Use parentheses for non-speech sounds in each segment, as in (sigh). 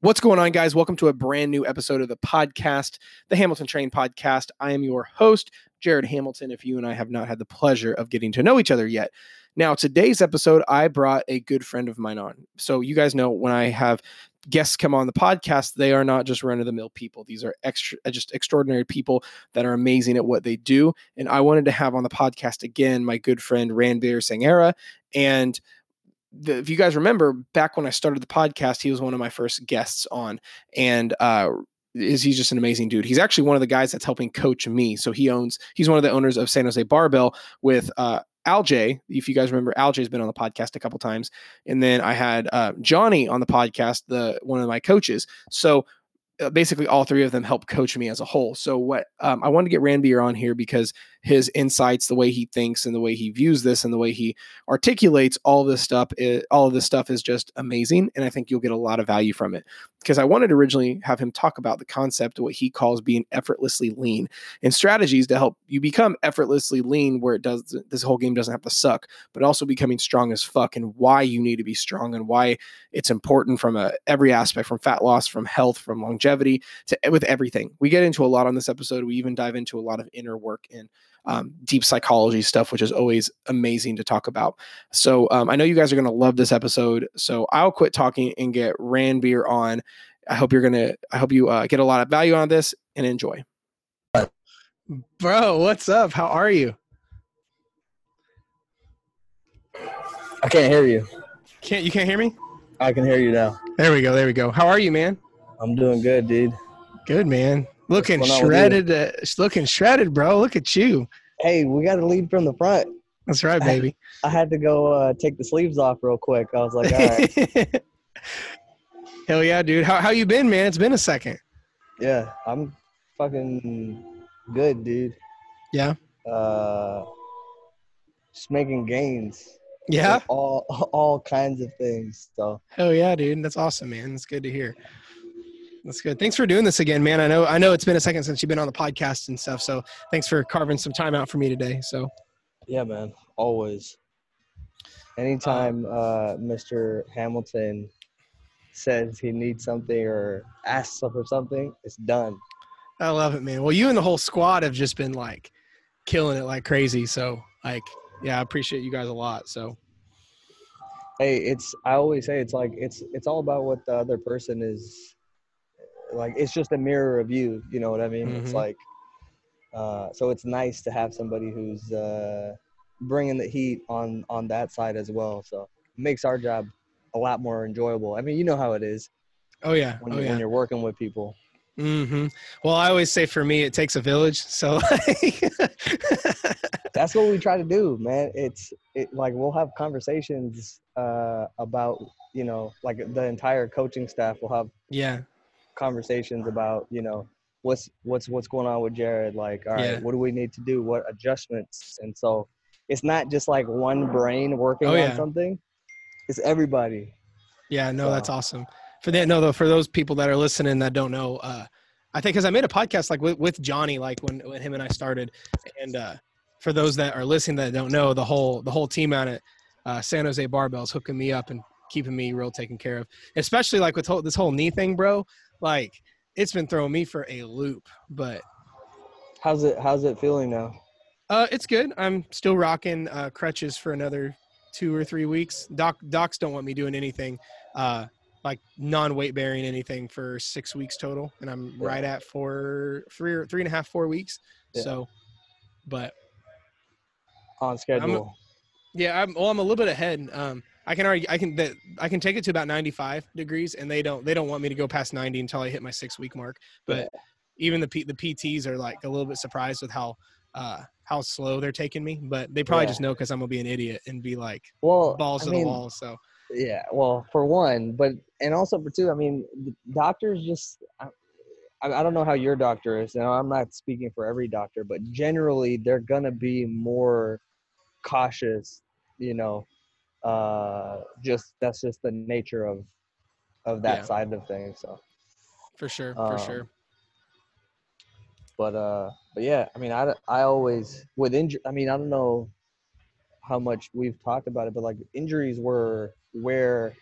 What's going on, guys? Welcome to a brand new episode of the podcast, the Hamilton Trained Podcast. I am your host, Jared Hamilton. If you and I have not had the pleasure of getting to know each other yet. Now, today's episode, I brought a good friend of mine on. So, you guys know when I have guests come on the podcast, they are not just run of the mill people. These are extra, uh, just extraordinary people that are amazing at what they do. And I wanted to have on the podcast again my good friend Ranbir Sanghera. And the, if you guys remember back when I started the podcast, he was one of my first guests on, and uh, is he's just an amazing dude. He's actually one of the guys that's helping coach me. So he owns he's one of the owners of San Jose Barbell with uh, Alj. If you guys remember, Alj has been on the podcast a couple times, and then I had uh, Johnny on the podcast, the one of my coaches. So uh, basically all three of them help coach me as a whole. So what um, I wanted to get Ranbir on here because his insights, the way he thinks and the way he views this and the way he articulates all this stuff, is, all of this stuff is just amazing. And I think you'll get a lot of value from it because I wanted to originally have him talk about the concept of what he calls being effortlessly lean and strategies to help you become effortlessly lean where it does this whole game doesn't have to suck, but also becoming strong as fuck and why you need to be strong and why it's important from a, every aspect from fat loss, from health, from longevity to eh, with everything. We get into a lot on this episode. We even dive into a lot of inner work and um, deep psychology stuff, which is always amazing to talk about. So um, I know you guys are going to love this episode. So I'll quit talking and get Ranbir on. I hope you're gonna. I hope you uh, get a lot of value on this and enjoy. Bro, what's up? How are you? I can't hear you. Can't you can't hear me? I can hear you now. There we go. There we go. How are you, man? I'm doing good, dude. Good, man. Looking shredded. Uh, looking shredded, bro. Look at you. Hey, we got to lead from the front. That's right, (laughs) baby. I had to go uh, take the sleeves off real quick. I was like, all right. (laughs) Hell yeah, dude. How how you been, man? It's been a second. Yeah, I'm fucking good, dude. Yeah. Uh, just making gains. Yeah. All (laughs) all kinds of things. So. Hell yeah, dude. That's awesome, man. That's good to hear. That's good. Thanks for doing this again, man. I know I know it's been a second since you've been on the podcast and stuff. So thanks for carving some time out for me today. So. Yeah, man. Always. Anytime uh, Mr. Hamilton says he needs something or asks for something, it's done. I love it, man. Well, you and the whole squad have just been like killing it like crazy. So, like, yeah, I appreciate you guys a lot. So, hey, it's I always say it's like it's it's all about what the other person is like. It's just a mirror of you. You know what I mean? Mm-hmm. It's like, uh, so it's nice to have somebody who's uh, bringing the heat on on that side as well. So it makes our job a lot more enjoyable. I mean, you know how it is. Oh yeah. When, oh, yeah. when you're working with people. Mm-hmm. Well, I always say for me, it takes a village. So (laughs) that's what we try to do, man. It's it, like we'll have conversations uh, about you know like the entire coaching staff will have yeah conversations about you know what's what's what's going on with Jared. Like, all right, yeah. what do we need to do? What adjustments? And so it's not just like one brain working oh, on something. It's everybody. Yeah, no, so. that's awesome. For that, no, though, for those people that are listening that don't know, uh, I think because I made a podcast like with, with Johnny, like when, when him and I started, and uh, for those that are listening that don't know, the whole the whole team at it, uh, San Jose Barbells hooking me up and keeping me real taken care of, especially like with whole, this whole knee thing, bro. Like it's been throwing me for a loop. But how's it how's it feeling now? Uh, it's good. I'm still rocking uh, crutches for another two or three weeks. Doc docs don't want me doing anything, uh, like non weight bearing anything for six weeks total, and I'm yeah. right at four, three or three and a half, four weeks. Yeah. So, but on schedule. I'm, yeah, I'm. Well, I'm a little bit ahead. Um, I can already, I can, that I can take it to about 95 degrees, and they don't, they don't want me to go past 90 until I hit my six week mark. But yeah. even the P, the PTs are like a little bit surprised with how uh, how slow they're taking me, but they probably yeah. just know because I'm gonna be an idiot and be like, well, balls I to mean, the wall. So yeah, well, for one, but and also for two, I mean, doctors just. I, I don't know how your doctor is, and I'm not speaking for every doctor, but generally they're gonna be more cautious, you know. Uh, just that's just the nature of of that yeah. side of things. So for sure, for um, sure. But uh, but yeah, I mean, I I always with injury. I mean, I don't know how much we've talked about it, but like injuries were where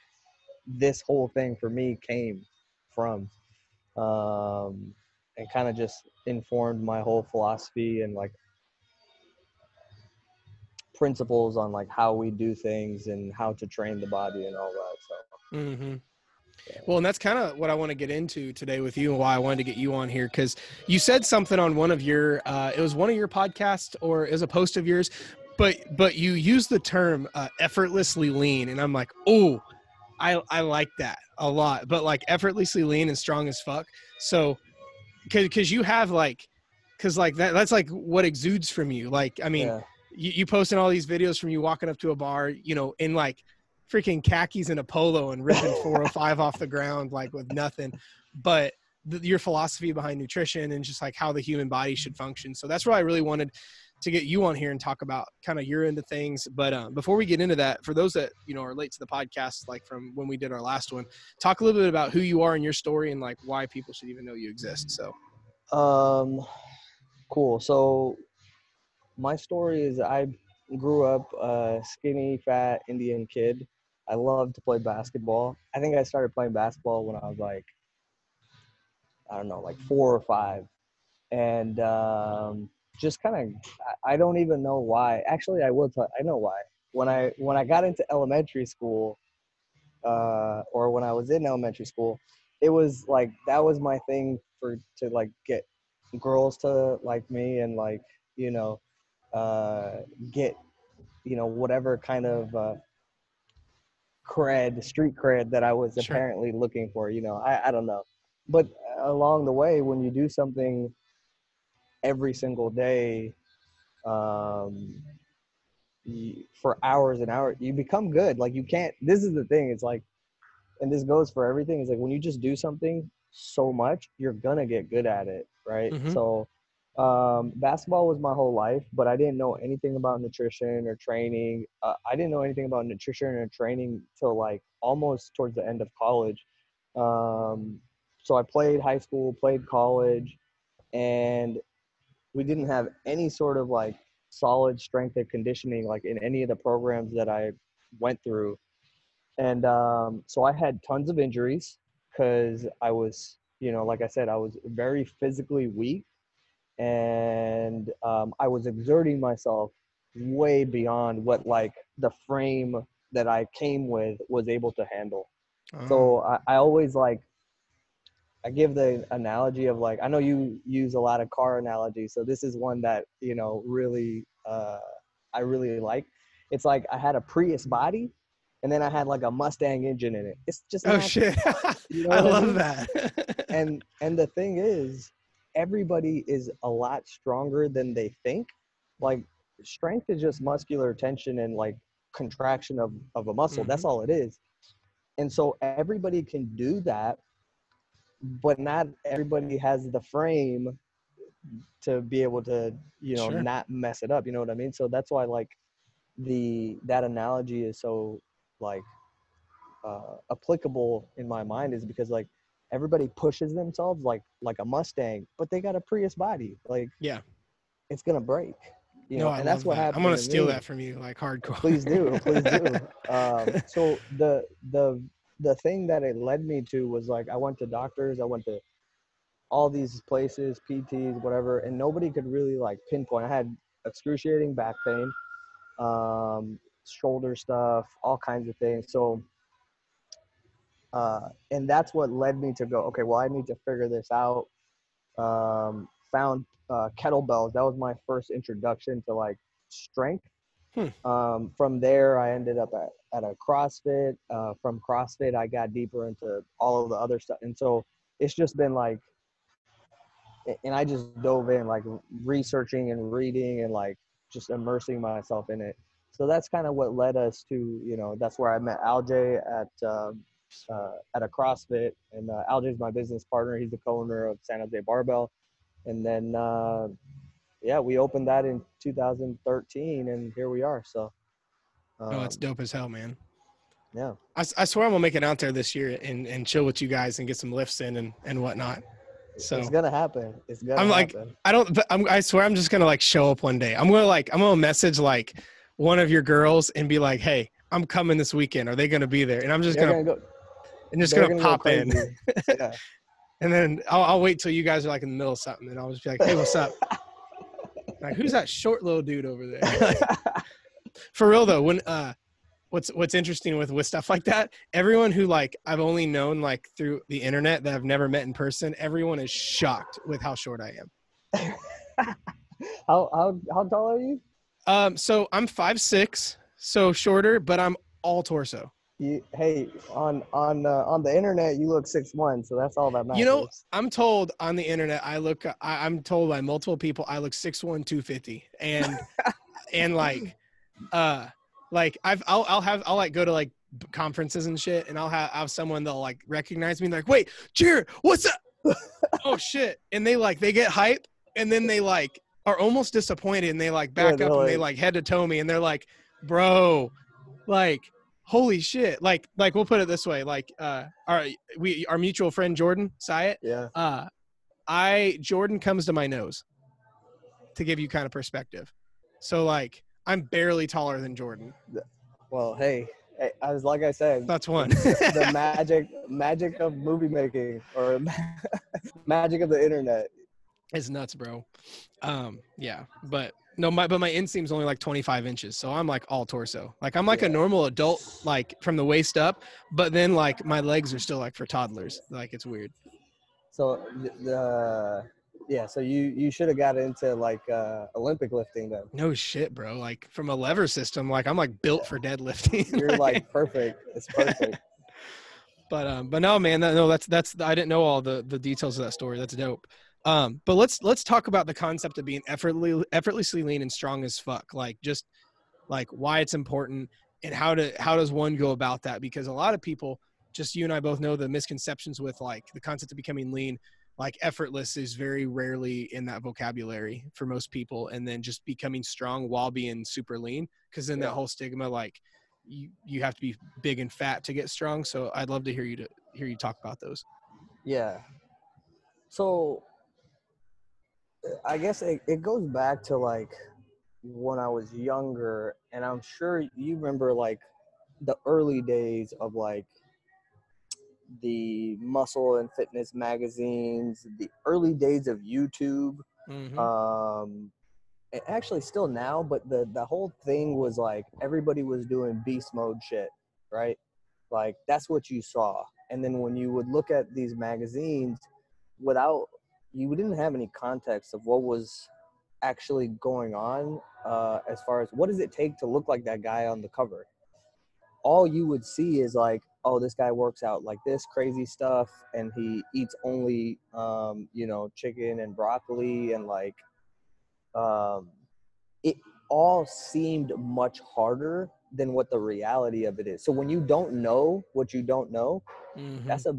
this whole thing for me came from um, and kind of just informed my whole philosophy and like principles on like how we do things and how to train the body and all that so mm-hmm. Well, and that's kind of what I want to get into today with you and why I wanted to get you on here because you said something on one of your, uh, it was one of your podcasts or it was a post of yours, but but you use the term uh, effortlessly lean, and I'm like, oh, I I like that a lot. But like effortlessly lean and strong as fuck. So, because because you have like, because like that that's like what exudes from you. Like I mean, yeah. You you posting all these videos from you walking up to a bar, you know, in like freaking khakis and a polo and ripping (laughs) 405 off the ground like with nothing. But the, your philosophy behind nutrition and just like how the human body should function. So that's why i really wanted to get you on here and talk about kind of your into things. But um, before we get into that for those that you know are late to the podcast like from when we did our last one talk a little bit about who you are and your story and like why people should even know you exist so. Um cool. So my story is i grew up a skinny fat indian kid I love to play basketball. I think I started playing basketball when I was like, I don't know, like four or five. And um, just kind of, I don't even know why. Actually, I will tell, I know why. When I, when I got into elementary school, uh, or when I was in elementary school, it was like, that was my thing for, to like get girls to like me and like, you know, uh, get, you know, whatever kind of, uh, cred, street cred that I was sure. apparently looking for. You know, I, I don't know. But along the way, when you do something every single day um, you, for hours and hours, you become good. Like you can't, this is the thing. It's like, and this goes for everything. It's like when you just do something so much, you're to get good at it. Right. Mm-hmm. So um, basketball was my whole life, but I didn't know anything about nutrition or training. Uh, I didn't know anything about nutrition or training till like almost towards the end of college. Um, so I played high school, played college, and we didn't have any sort of like solid strength and conditioning like in any of the programs that I went through. And um, so I had tons of injuries because I was, you know, like I said, I was very physically weak and um, I was exerting myself way beyond what like the frame that I came with was able to handle. Uh-huh. So I, I always like I give the analogy of like I know you use a lot of car analogies, so this is one that you know really uh, I really like. It's like I had a Prius body, and then I had like a Mustang engine in it. It's just oh not, shit, (laughs) you (laughs) know I love I mean? that. (laughs) and and the thing is, everybody is a lot stronger than they think. Like strength is just muscular tension and like contraction of, of a muscle. Mm-hmm. That's all it is. And so everybody can do that, but not everybody has the frame to be able to, you know, sure. not mess it up. You know what I mean? So that's why like the that analogy is so like uh, applicable in my mind is because like everybody pushes themselves like like a Mustang, but they got a Prius body. Like yeah, it's gonna break. You know, no, and that's what that. happened. I'm gonna steal me. that from you, like hardcore. Please do, please do. (laughs) um, so the the the thing that it led me to was like I went to doctors, I went to all these places, PTs, whatever, and nobody could really like pinpoint. I had excruciating back pain, um, shoulder stuff, all kinds of things. So uh, and that's what led me to go, okay, well, I need to figure this out. Um, found uh, kettlebells. That was my first introduction to like strength. Hmm. Um, from there, I ended up at, at a CrossFit. Uh, from CrossFit, I got deeper into all of the other stuff. And so it's just been like, and I just dove in, like researching and reading and like just immersing myself in it. So that's kind of what led us to, you know, that's where I met Aljay at um, uh, at a CrossFit, and uh, Aljay's my business partner. He's the co-owner of San Jose Barbell, and then uh, yeah, we opened that in 2013, and here we are. So, um, oh, it's dope as hell, man. Yeah, I, I swear I'm gonna make it out there this year and, and chill with you guys and get some lifts in and and whatnot. So it's gonna happen. It's gonna. I'm like, I don't. I'm, I swear, I'm just gonna like show up one day. I'm gonna like, I'm gonna message like one of your girls and be like, "Hey, I'm coming this weekend. Are they gonna be there?" And I'm just gonna, gonna go and just gonna, go pop in. yeah. (laughs) And then I'll, I'll wait till you guys are like in the middle of something, and I'll just be like, "Hey, what's up?" (laughs) like, who's that short little dude over there? (laughs) For real though, when uh, what's what's interesting with with stuff like that, everyone who like I've only known like through the internet that I've never met in person, everyone is shocked with how short I am. how how how tall are you? Um, so I'm five six, so shorter, but I'm all torso. You hey on on uh, on the internet you look six one, so that's all that matters. You know, I'm told on the internet, I look, I, I'm told by multiple people, I look six one, two fifty, and (laughs) and like, uh, like I've, I'll, I'll have, I'll like go to like conferences and shit, and I'll have, have someone that'll like recognize me, like, wait, Jared, what's up? (laughs) oh shit, and they like, they get hype, and then they like are almost disappointed, and they like back Yeah, up, they're and they like- like head to toe me, and they're like, bro, like holy shit. Like like we'll put it this way like uh our we our mutual friend jordan Syed, yeah. uh i jordan comes to my nose to give you kind of perspective. So like i'm barely taller than jordan. Well, hey, as like I said, that's one. the (laughs) magic magic of movie making or (laughs) magic of the internet. it's nuts bro. Um yeah but no my but my inseam's only like 25 inches so i'm like all torso. Like i'm like a normal adult like from the waist up but then like my legs are still like for toddlers. Like it's weird. So the, yeah, so you you should have got into like uh Olympic lifting then. no shit bro. Like from a lever system like i'm like built for deadlifting. (laughs) You're like perfect. It's perfect. (laughs) but um but no man that, no that's that's i didn't know all the the details of that story. That's dope um but let's let's talk about the concept of being effortlessly effortlessly lean and strong as fuck like just like why it's important and how to how does one go about that because a lot of people just you and i both know the misconceptions with like the concept of becoming lean like effortless is very rarely in that vocabulary for most people and then just becoming strong while being super lean because then Yeah. that whole stigma like you you have to be big and fat to get strong so i'd love to hear you to hear you talk about those Yeah. So I guess it, it goes back to like when I was younger, and I'm sure you remember like the early days of like the muscle and fitness magazines, the early days of YouTube. Mhm. Um, actually, still now, but the the whole thing was like everybody was doing beast mode shit, right? Like that's what you saw. And then when you would look at these magazines, without you didn't have any context of what was actually going on uh, as far as what does it take to look like that guy on the cover. All you would see is like, oh, this guy works out like this crazy stuff, and he eats only, um, you know, chicken and broccoli, and like, um, it all seemed much harder than what the reality of it is. So when you don't know what you don't know, Mhm. that's a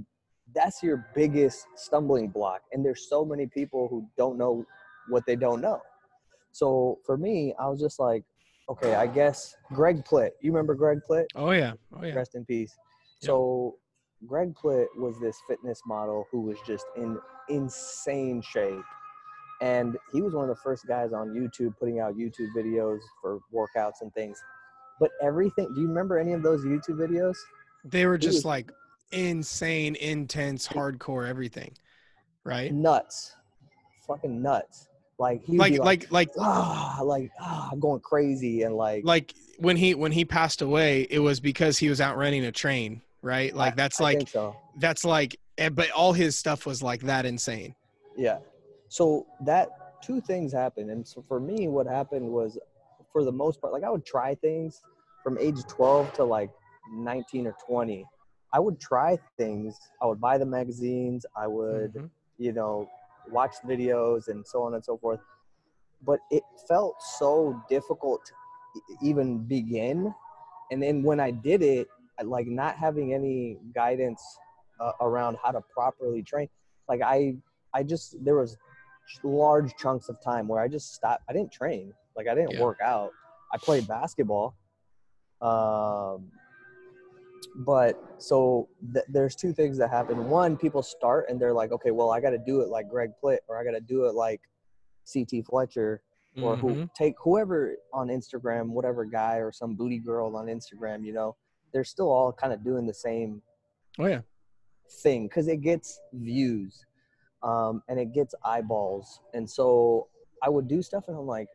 that's your biggest stumbling block and there's so many people who don't know what they don't know. So for me i was just like okay i guess greg plitt. You remember greg plitt? Oh yeah. Oh yeah. Rest in peace. Yep. so greg plitt was this fitness model who was just in insane shape and he was one of the first guys on youtube putting out youtube videos for workouts and things. But everything do you remember any of those youtube videos? They were just was- like insane intense hardcore everything right nuts fucking nuts like he like like like ah, like ah, I'm going crazy and like, like when he when he passed away it was because he was out running a train right like that's I like so. that's like but all his stuff was like that insane Yeah. So that two things happened, and so for me, what happened was, for the most part, like I would try things from age 12 to like 19 or 20. I would try things. I would buy the magazines. I would, Mhm. you know, watch videos and so on and so forth. But it felt so difficult to even begin. And then when I did it, like not having any guidance uh, around how to properly train, like I, I just there was large chunks of time where I just stopped. I didn't train. Like I didn't Yeah. work out. I played basketball. Um, but so th- there's two things that happen. One, people start and they're like, okay, well, I got to do it like Greg Plitt, or I got to do it like CT Fletcher, or who Mhm. take whoever on Instagram, whatever guy or some booty girl on Instagram. You know, they're still all kind of doing the same oh yeah thing because it gets views um, and it gets eyeballs. And so I would do stuff and I'm like,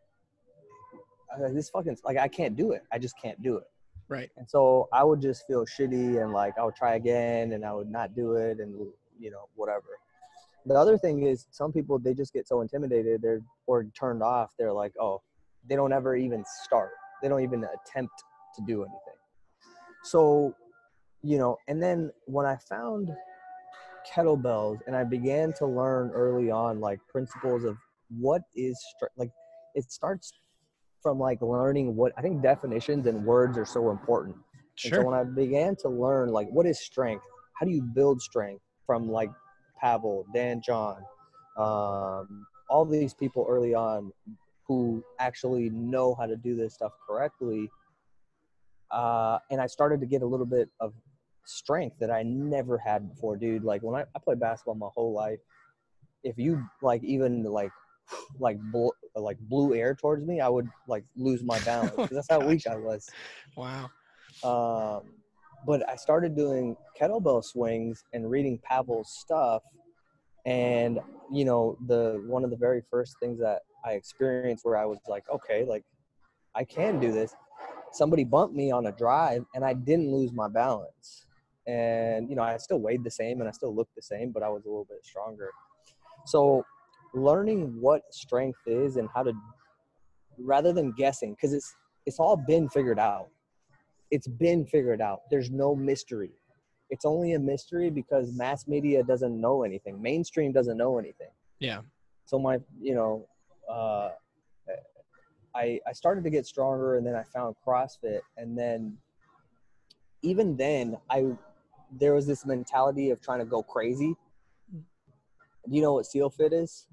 uh, this fucking, like, I can't do it. I just can't do it. Right. And so I would just feel shitty and like I would try again and I would not do it and, you know, whatever. The other thing is some people, they just get so intimidated they're, or turned off. They're like, oh, they don't ever even start. They don't even attempt to do anything. So, you know, and then when I found kettlebells and I began to learn early on like principles of what is like it starts from like learning what I think definitions and words are so important. Sure. And so when I began to learn like what is strength, how do you build strength from like Pavel, Dan John, um, all these people early on who actually know how to do this stuff correctly. Uh, and I started to get a little bit of strength that I never had before, dude. Like when I, I played basketball my whole life, if you like even like (sighs) like bl- like blew air towards me, I would like lose my (laughs) balance because that's how weak I was. Wow. Um, but I started doing kettlebell swings and reading Pavel's stuff, and you know the one of the very first things that I experienced where I was like, okay, like I can do this. Somebody bumped me on a drive, and I didn't lose my balance and you know I still weighed the same and I still looked the same, but I was a little bit stronger. So learning what strength is and how to rather than guessing because it's it's all been figured out. It's been figured out. There's no mystery. It's only a mystery because mass media doesn't know anything. Mainstream doesn't know anything. Yeah. So my you know uh i i started to get stronger and then i found crossfit and then even then i there was this mentality of trying to go crazy. Do you know what SEAL Fit is?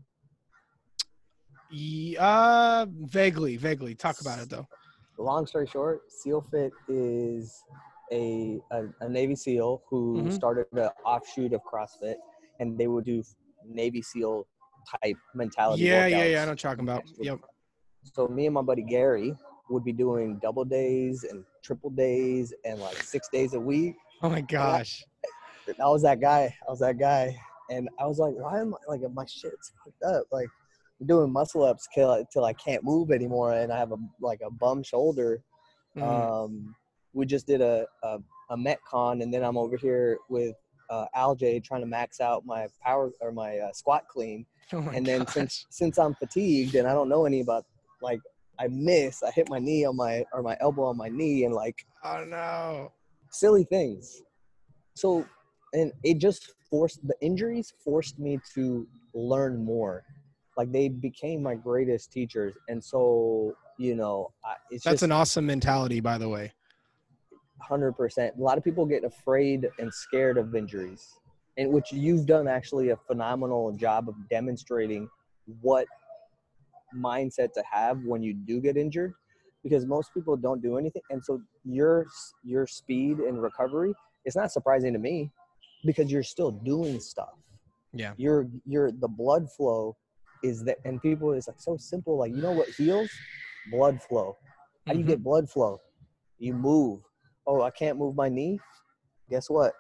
Uh, vaguely, vaguely. Talk about it though. Long story short, SEAL Fit is a a, a Navy SEAL who mm-hmm. started an offshoot of CrossFit, and they would do Navy SEAL type mentality. Yeah, yeah, yeah. I know what you're talking about. Yep. So me and my buddy Gary would be doing double days and triple days and like six days a week Oh my gosh. I, I was that guy. I was that guy. And I was like, why am I like my shit's fucked up? Like doing muscle ups till till I can't move anymore and I have a like a bum shoulder. Mm. Um we just did a, a a metcon and then I'm over here with uh, Alj trying to max out my power or my uh, squat clean. (laughs) Oh and then gosh. since since I'm fatigued and I don't know any about like I miss, I hit my knee on my or my elbow on my knee and like oh no silly things. So, and it just forced the injuries forced me to learn more. Like they became my greatest teachers, and so you know, it's that's just, an awesome mentality, by the way. Hundred percent. A lot of people get afraid and scared of injuries, and which you've done actually a phenomenal job of demonstrating what mindset to have when you do get injured because most people don't do anything and so your your speed and recovery it's not surprising to me because you're still doing stuff yeah you're you're the blood flow is that and people it's like so simple like you know what heals? Blood flow. How do you mm-hmm. get blood flow? You move. Oh i can't move my knee? Guess what?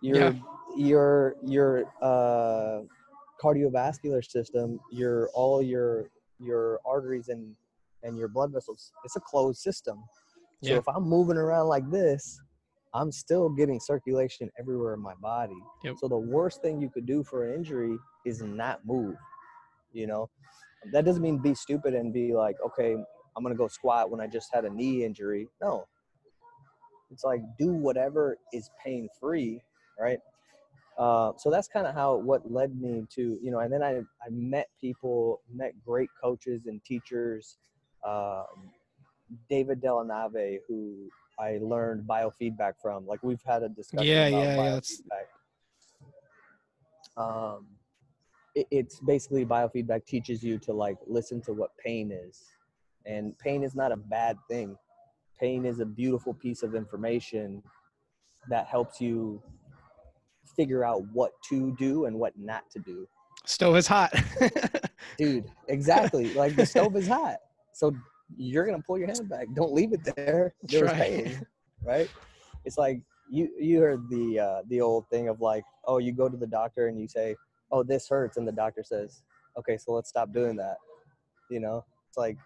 Your yeah. your your uh cardiovascular system your all your your arteries and and your blood vessels it's a closed system. So yeah. if i'm moving around like this i'm still getting circulation everywhere in my body. Yep. so the worst thing you could do for an injury is not move you know that doesn't mean be stupid and be like okay i'm gonna go squat when i just had a knee injury no it's like do whatever is pain free right uh, so that's kind of how what led me to you know and then I, I met people met great coaches and teachers um, David Dellanave, who I learned biofeedback from. Like we've had a discussion. Yeah, about yeah, biofeedback. yeah. Um, it's basically biofeedback teaches you to like listen to what pain is, and pain is not a bad thing. Pain is a beautiful piece of information that helps you figure out what to do and what not to do. Stove is hot. (laughs) Dude, exactly. Like the stove is hot. So you're gonna pull your hand back. Don't leave it there. There's right. pain, right? It's like you you heard the uh, the old thing of like, oh, you go to the doctor and you say, oh, this hurts, and the doctor says, okay, so let's stop doing that. You know, it's like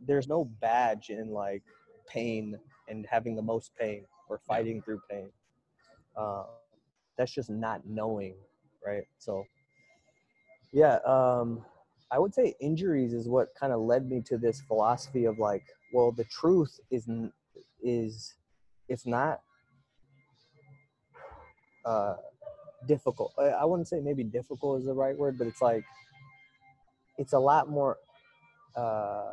there's no badge in like pain and having the most pain or fighting through pain. Uh, that's just not knowing, right? So, yeah, um, I would say injuries is what kind of led me to this philosophy of like, well, the truth is is it's not uh, difficult. I wouldn't say maybe difficult is the right word, but it's like it's a lot more. Uh,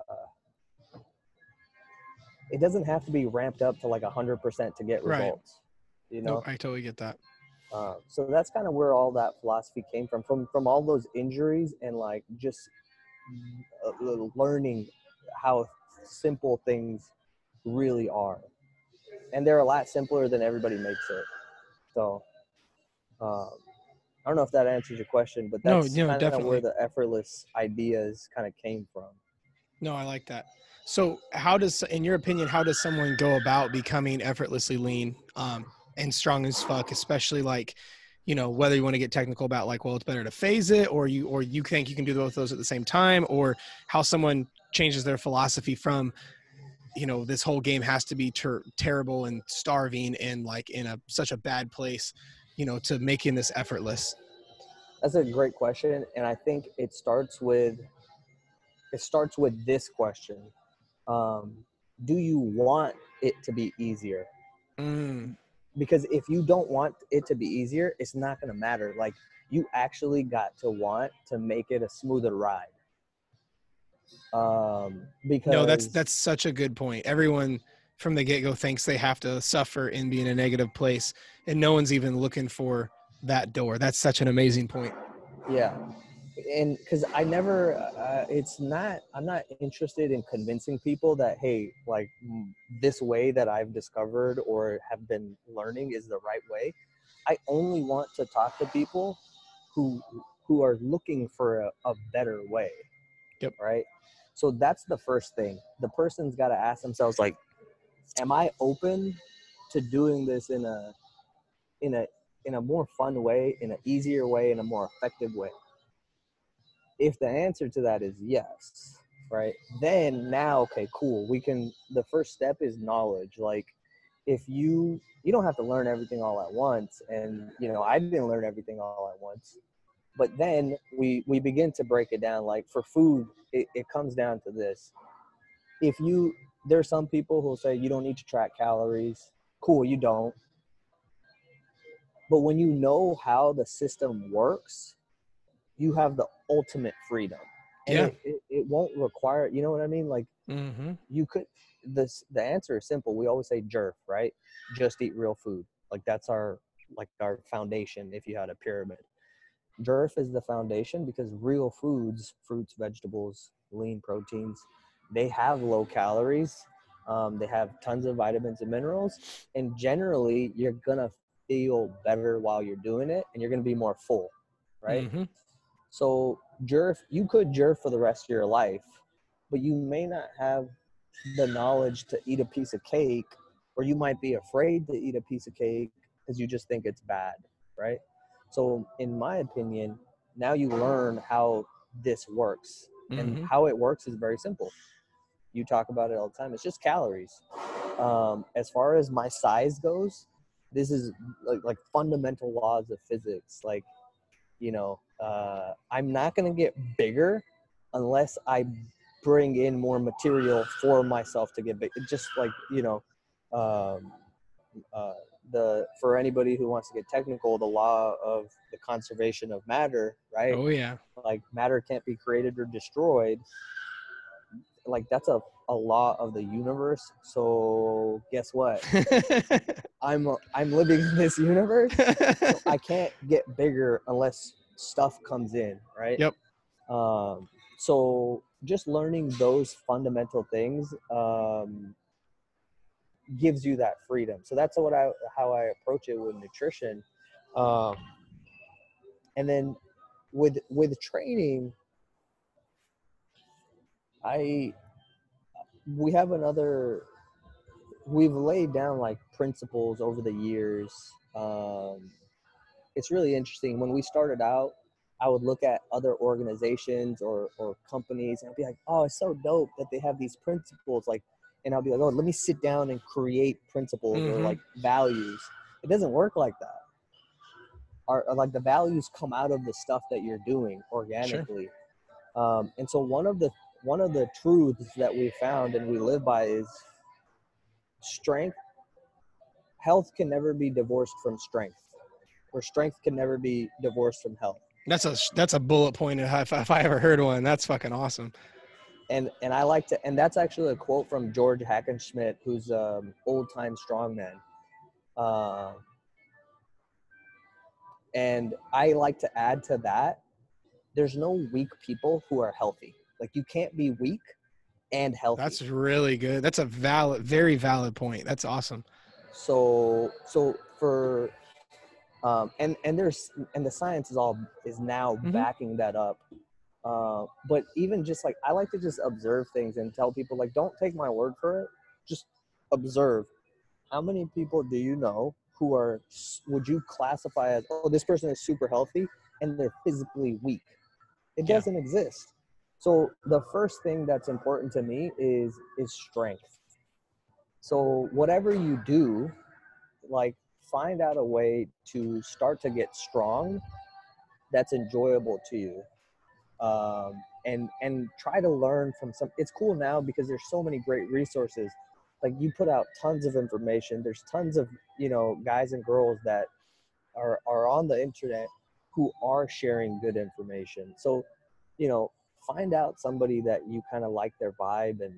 it doesn't have to be ramped up to like a hundred percent to get results. Right. You know, no, I totally get that. Uh, so that's kind of where all that philosophy came from, from from all those injuries and like just uh, learning how simple things really are, and they're a lot simpler than everybody makes it. So, um, I don't know if that answers your question, but that's no, no, kind of where the effortless ideas kind of came from. No, I like that. So, how does, in your opinion, how does someone go about becoming effortlessly lean um, and strong as fuck? Especially like, you know, whether you want to get technical about like, well, it's better to phase it, or you, or you think you can do both those at the same time, or how someone changes their philosophy from, you know, this whole game has to be ter- terrible and starving and like in a such a bad place, you know, to making this effortless. That's a great question, and I think it starts with it starts with this question um, do you want it to be easier? Mm. Because if you don't want it to be easier, it's not going to matter. Like you actually got to want to make it a smoother ride. Um, because no, that's that's such a good point. Everyone from the get go thinks they have to suffer and be in a negative place, and no one's even looking for that door. That's such an amazing point. Yeah, and because I never, uh, it's not, I'm not interested in convincing people that, hey, like this way that I've discovered or have been learning is the right way. I only want to talk to people who who are looking for a, a better way. Yep. Right. So that's the first thing. The person's got to ask themselves, like, am I open to doing this in a in a in a more fun way, in an easier way, in a more effective way? if the answer to that is yes right then now okay cool we can the first step is knowledge. Like if you you don't have to learn everything all at once and you know i didn't learn everything all at once. But then we we begin to break it down. Like for food it, it comes down to this. If you there's some people who say you don't need to track calories. Cool you don't but when you know how the system works you have the ultimate freedom. And yeah. It, it, it, won't require, you know what I mean? Like mm-hmm. you could, this, the answer is simple. We always say jerf, right? Just eat real food. Like that's our, like our foundation. If you had a pyramid, jerf is the foundation because real foods, fruits, vegetables, lean proteins, they have low calories. Um, they have tons of vitamins and minerals, and generally, you're gonna feel better while you're doing it, and you're gonna be more full, right? Mm-hmm. So jerf, you could jerf for the rest of your life, but you may not have the knowledge to eat a piece of cake, or you might be afraid to eat a piece of cake because you just think it's bad, right? So, in my opinion, now you learn how this works, mm-hmm. and how it works is very simple. You talk about it all the time. It's just calories. Um, as far as my size goes, this is like, like fundamental laws of physics. Like, you know, uh, I'm not going to get bigger unless I bring in more material for myself to get big. Just like you know, um, uh, the for anybody who wants to get technical, the law of the conservation of matter, right? Oh yeah. Like matter can't be created or destroyed. Like that's a, a law of the universe. So guess what? (laughs) I'm I'm living in this universe. So I (laughs) can't get bigger unless stuff comes in, right? Yep. Um, so just learning those fundamental things um, gives you that freedom. So that's what I how I approach it with nutrition. Um, and then with with training, I we have another we've laid down like principles over the years. Um, it's really interesting. When we started out, I would look at other organizations or, or companies and I'd be like, oh, it's so dope that they have these principles. Like, and I'll be like, oh, let me sit down and create principles mm-hmm. or like values. It doesn't work like that. are like the values come out of the stuff that you're doing organically. Sure. Um, and so one of the one of the truths that we found and we live by is strength. Health can never be divorced from strength, or strength can never be divorced from health that's a that's a bullet point if, if I ever heard one. That's fucking awesome. And and I like to and that's actually a quote from George Hackenschmidt, who's um old time strongman. Uh, and I like to add to that, there's no weak people who are healthy. Like you can't be weak and healthy. That's really good. That's a valid, very valid point. That's awesome. So so for um, and and there's and the science is all is now mm-hmm. backing that up uh, but even just like i like to just observe things and tell people like don't take my word for it just observe how many people do you know who are would you classify as oh this person is super healthy and they're physically weak it yeah. doesn't exist so the first thing that's important to me is is strength. So whatever you do like find out a way to start to get strong that's enjoyable to you. Um, and and try to learn from some it's cool now because there's so many great resources. Like you put out tons of information. There's tons of you know guys and girls that are are on the internet who are sharing good information. So you know find out somebody that you kind of like their vibe and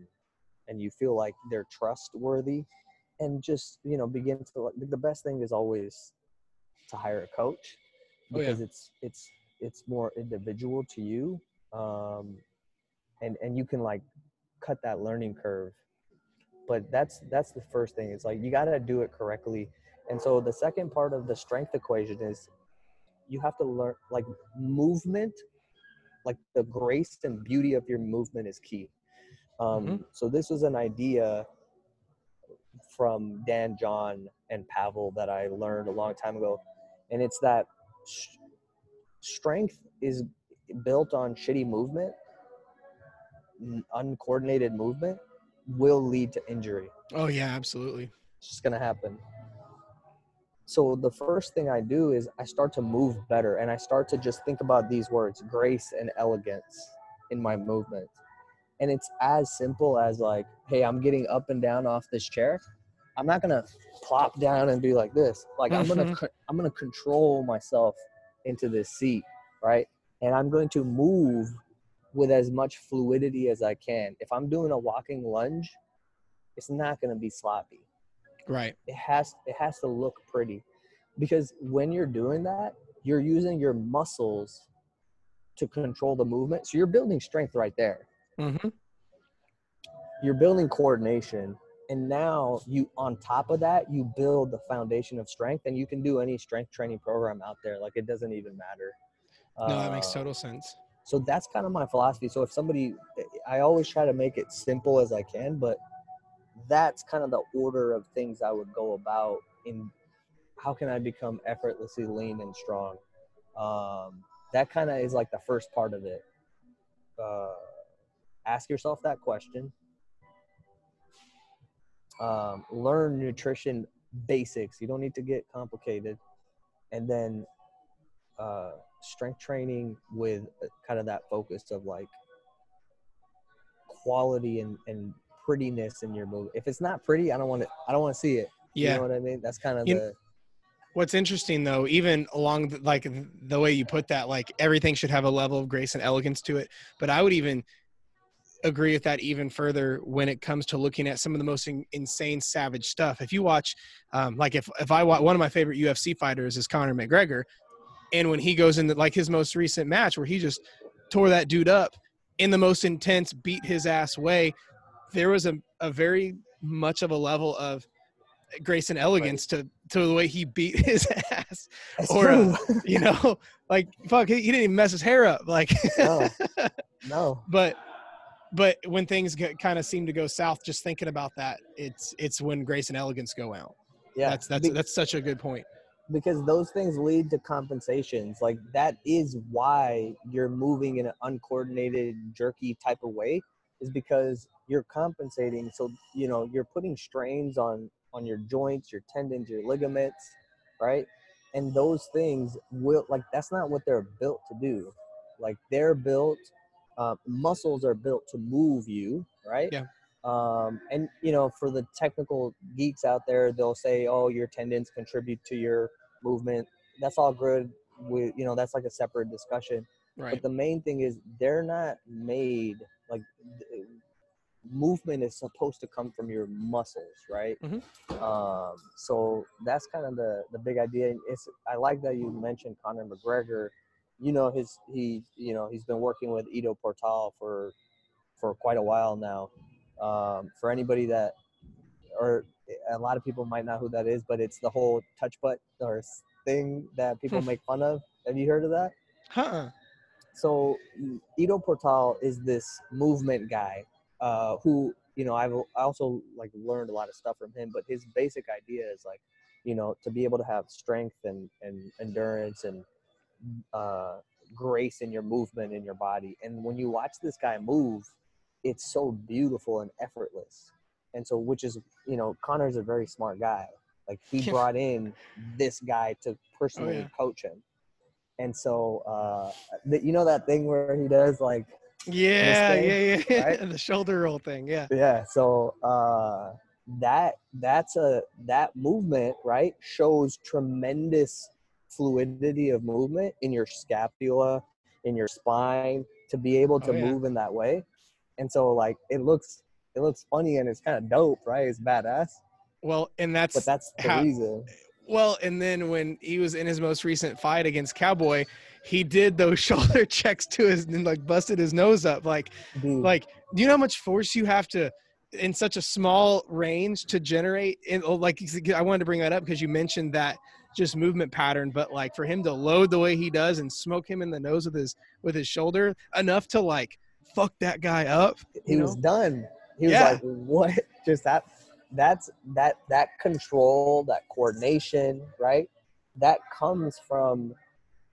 and you feel like they're trustworthy and just you know begin to the best thing is always to hire a coach because oh, yeah. it's it's it's more individual to you um and and you can like cut that learning curve but that's that's the first thing it's like you got to do it correctly and so the second part of the strength equation is you have to learn like movement like the grace and beauty of your movement is key um, mm-hmm. so this was an idea from Dan John and Pavel that I learned a long time ago. And it's that sh- strength is built on shitty movement, uncoordinated movement will lead to injury. Oh, yeah, absolutely. It's just going to happen. So the first thing I do is I start to move better and I start to just think about these words grace and elegance in my movement. And it's as simple as like, hey, I'm getting up and down off this chair. I'm not gonna plop down and be like this. Like I'm gonna mm-hmm. I'm gonna control myself into this seat, right? And I'm going to move with as much fluidity as I can. If I'm doing a walking lunge, it's not gonna be sloppy. Right. It has it has to look pretty. Because when you're doing that, you're using your muscles to control the movement. So you're building strength right there. Mm-hmm. You're building coordination and now you on top of that you build the foundation of strength and you can do any strength training program out there like it doesn't even matter no that makes uh, total sense so that's kind of my philosophy so if somebody i always try to make it simple as i can but that's kind of the order of things i would go about in how can i become effortlessly lean and strong um, that kind of is like the first part of it uh, ask yourself that question um, learn nutrition basics. You don't need to get complicated. And then uh, strength training with uh, kind of that focus of like quality and, and prettiness in your move. If it's not pretty, I don't want to. I don't want to see it. Yeah, you know what I mean. That's kind of you, the. What's interesting though, even along the, like the way you put that, like everything should have a level of grace and elegance to it. But I would even agree with that even further when it comes to looking at some of the most in, insane, savage stuff. If you watch, um, like if if I watch one of my favorite UFC fighters is Conor McGregor, and when he goes into like his most recent match where he just tore that dude up in the most intense, beat his ass way, there was a, a very much of a level of grace and elegance right. to to the way he beat (laughs) his ass That's or uh, (laughs) you know like fuck he, he, didn't even mess his hair up like (laughs) no no but but when things get, kind of seem to go south, just thinking about that, it's it's when grace and elegance go out. Yeah, that's that's Be- that's such a good point. Because those things lead to compensations. Like that is why you're moving in an uncoordinated, jerky type of way, is because you're compensating. So you know you're putting strains on on your joints, your tendons, your ligaments, right? And those things will like that's not what they're built to do. Like they're built, uh, muscles are built to move you, right? Yeah. Um, and you know, for the technical geeks out there, they'll say, "Oh, your tendons contribute to your movement." That's all good. We, you know, that's like a separate discussion. Right. But the main thing is they're not made like movement is supposed to come from your muscles, right? Mm-hmm. Um, so that's kind of the the big idea. It's I like that you mentioned Conor McGregor. You know his he you know he's been working with Ido Portal for for quite a while now. Um, for anybody that or a lot of people might not know who that is, but it's the whole touch butt or thing that people hmm. make fun of. Have you heard of that? Huh. So Ido Portal is this movement guy uh, who you know I've I also like learned a lot of stuff from him. But his basic idea is like you know to be able to have strength and and endurance and uh, grace in your movement in your body. And when you watch this guy move, it's so beautiful and effortless. And so, which is you know, Conor's a very smart guy. Like he brought in this guy to personally oh, yeah. coach him. And so, uh, the, you know that thing where he does like yeah, yeah, yeah, right? (laughs) the shoulder roll thing. Yeah. Yeah. So uh, that that's a that movement right shows tremendous fluidity of movement in your scapula, in your spine to be able to oh, yeah. move in that way. And so like it looks it looks funny and it's kind of dope, right? It's badass. Well, and that's but that's the how, reason. Well, and then when he was in his most recent fight against Cowboy, he did those (laughs) shoulder checks to his and like busted his nose up. Like, Dude. like, do you know how much force you have to in such a small range to generate? In oh, like, I wanted to bring that up because you mentioned that just movement pattern, but like for him to load the way he does and smoke him in the nose with his with his shoulder enough to like fuck that guy up. He know? was done. He was yeah. like, what? (laughs) Just that. That's that that control, that coordination, right? That comes from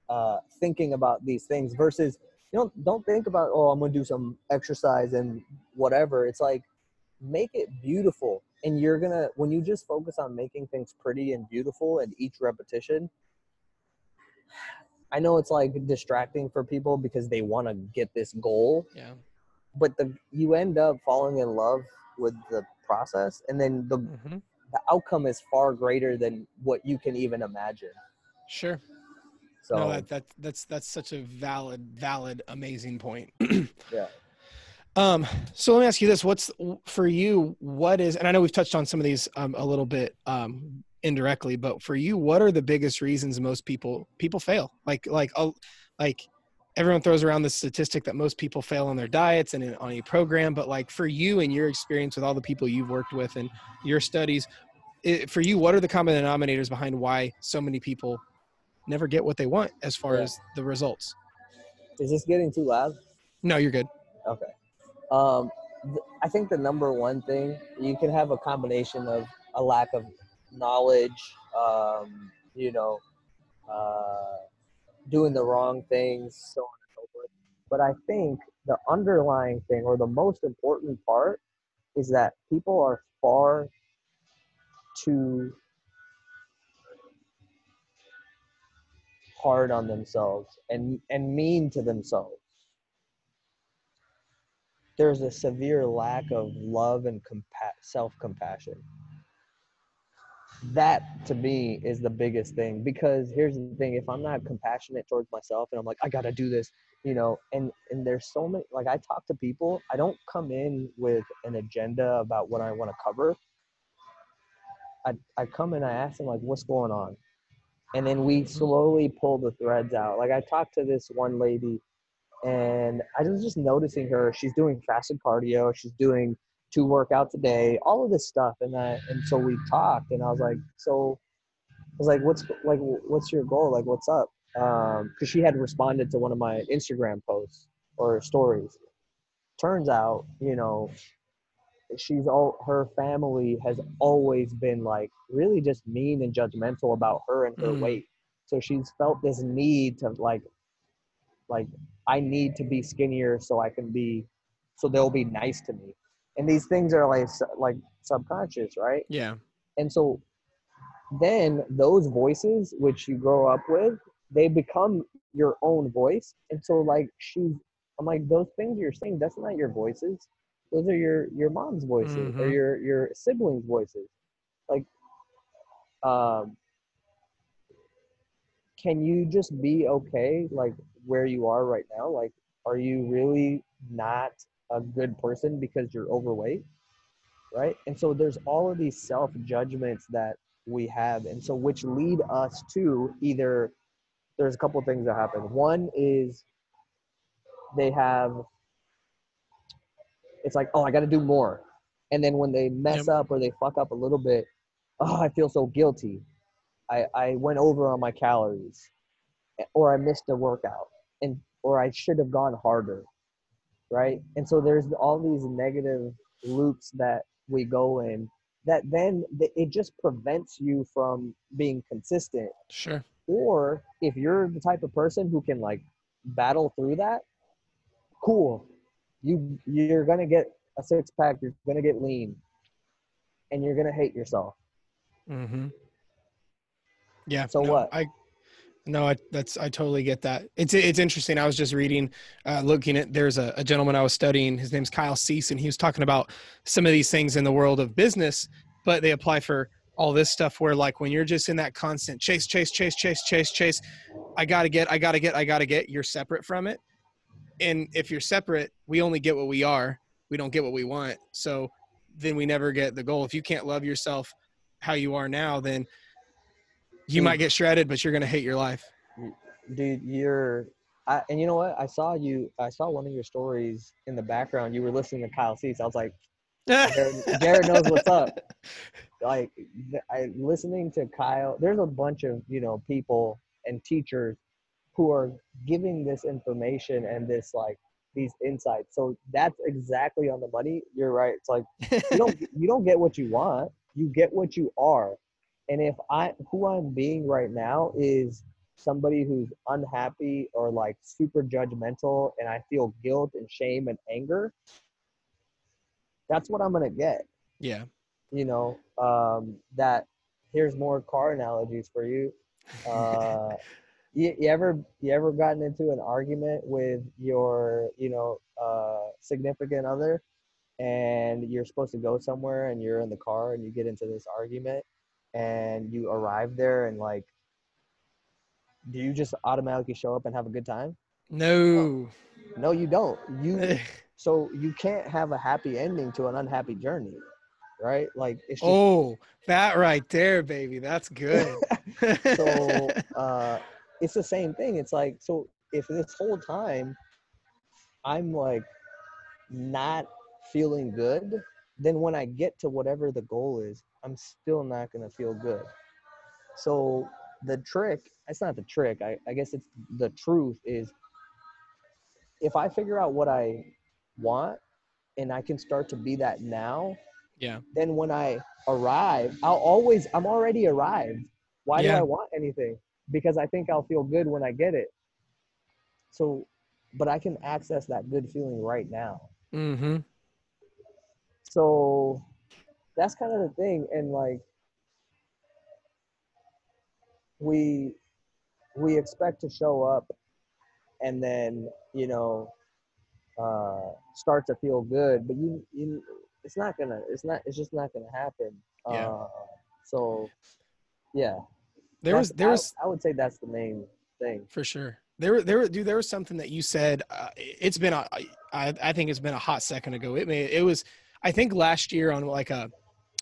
uh, thinking about these things versus you don't don't think about oh i'm gonna do some exercise and whatever. It's like make it beautiful. And you're gonna when you just focus on making things pretty and beautiful and each repetition i know it's like distracting for people because they want to get this goal. Yeah. But the you end up falling in love with the process and then the mm-hmm. the outcome is far greater than what you can even imagine sure so no, that, that that's that's such a valid, valid, amazing point. (clears throat) yeah. Um, so let me ask you this: What's for you? What is? And I know we've touched on some of these um, a little bit um, indirectly, but for you, what are the biggest reasons most people people fail? Like like uh, like everyone throws around the statistic that most people fail on their diets and in, on a program, but like for you and your experience with all the people you've worked with and your studies, it, for you, what are the common denominators behind why so many people never get what they want as far yeah. as the results. Is this getting too loud? No, you're good. Okay. Um, th- I think the number one thing you can have a combination of a lack of knowledge, um, you know, uh, doing the wrong things, so on and so forth. But I think the underlying thing or the most important part is that people are far too hard on themselves and and mean to themselves there's a severe lack of love and compa- self-compassion that to me is the biggest thing because here's the thing if i'm not compassionate towards myself and i'm like i gotta do this you know and and there's so many like i talk to people i don't come in with an agenda about what i want to cover i i come and i ask them like what's going on and then we mm-hmm. slowly pull the threads out. Like I talked to this one lady, and I was just noticing her. She's doing fasted cardio. She's doing two workouts a day, all of this stuff. And I and so we talked, and I was like, so I was like, what's like, what's your goal? Like, what's up? Um, because she had responded to one of my Instagram posts or stories. Turns out, you know, she's all her family has always been like really just mean and judgmental about her and her Mm. weight. So she's felt this need to like like I need to be skinnier so I can be so they'll be nice to me. And these things are like like subconscious, right? Yeah. And so then those voices which you grow up with, they become your own voice. And so like she's I'm like those things you're saying, that's not your voices. Those are your your mom's voices or Mhm. your your siblings' voices. Like um can you just be okay like where you are right now? Like are you really not a good person because you're overweight? Right? And so there's all of these self judgments that we have and so which lead us to either there's a couple things that happen. One is they have it's like, oh, I got to do more. And then when they mess Yep. up or they fuck up a little bit, oh, I feel so guilty. I, I went over on my calories or I missed a workout and or I should have gone harder. Right? And so there's all these negative loops that we go in that then it just prevents you from being consistent Sure. or if you're the type of person who can like battle through that cool you you're gonna get a six pack you're gonna get lean and you're gonna hate yourself Mm-hmm. Yeah. So no, what? I no, I that's I totally get that. It's it's interesting. I was just reading, uh, looking at there's a, a gentleman I was studying. His name's Kyle Cease, and he was talking about some of these things in the world of business, but they apply for all this stuff. Where like when you're just in that constant chase, chase, chase, chase, chase, chase, I gotta get, I gotta get, I gotta get. You're separate from it, and if you're separate, we only get what we are. We don't get what we want. So then we never get the goal. If you can't love yourself how you are now, then you might get shredded, but you're gonna hate your life. dude you're I, and you know what i saw you i saw one of your stories in the background you were listening to kyle cease i was like jared (laughs) knows what's up like I listening to Kyle. There's a bunch of you know people and teachers who are giving this information and this like these insights. So that's exactly on the money. You're right. It's like you don't (laughs) you don't get what you want. You get what you are. And if I who I'm being right now is somebody who's unhappy or like super judgmental and I feel guilt and shame and anger, that's what I'm gonna get. Yeah. you know um, that here's more car analogies for you. Uh, (laughs) you, you ever you ever gotten into an argument with your you know uh, significant other and you're supposed to go somewhere and you're in the car and you get into this argument and you arrive there and like do you just automatically show up and have a good time No. no you don't you (laughs) so you can't have a happy ending to an unhappy journey right like it's just oh, that right there, baby. That's good. (laughs) so (laughs) uh it's the same thing it's like so if this whole time i'm like not feeling good then when i get to whatever the goal is i'm still not going to feel good so the trick it's not the trick I, I guess it's the truth is if i figure out what i want and i can start to be that now yeah. then when I arrive, I'll always, I'm already arrived. Why do I want anything? Because I think I'll feel good when I get it. So, but I can access that good feeling right now. Mm-hmm. So that's kind of the thing. And like, we, we expect to show up and then, you know, uh, start to feel good, but you, you, it's not gonna, it's not, it's just not gonna happen. Yeah. Uh, so yeah, There was, there I- was, I, would say that's the main thing. for sure. There, were- there, dude. There was something that you said. Uh, it's been a, I, I think it's been a hot second ago. It may, it was, I think last year on like a,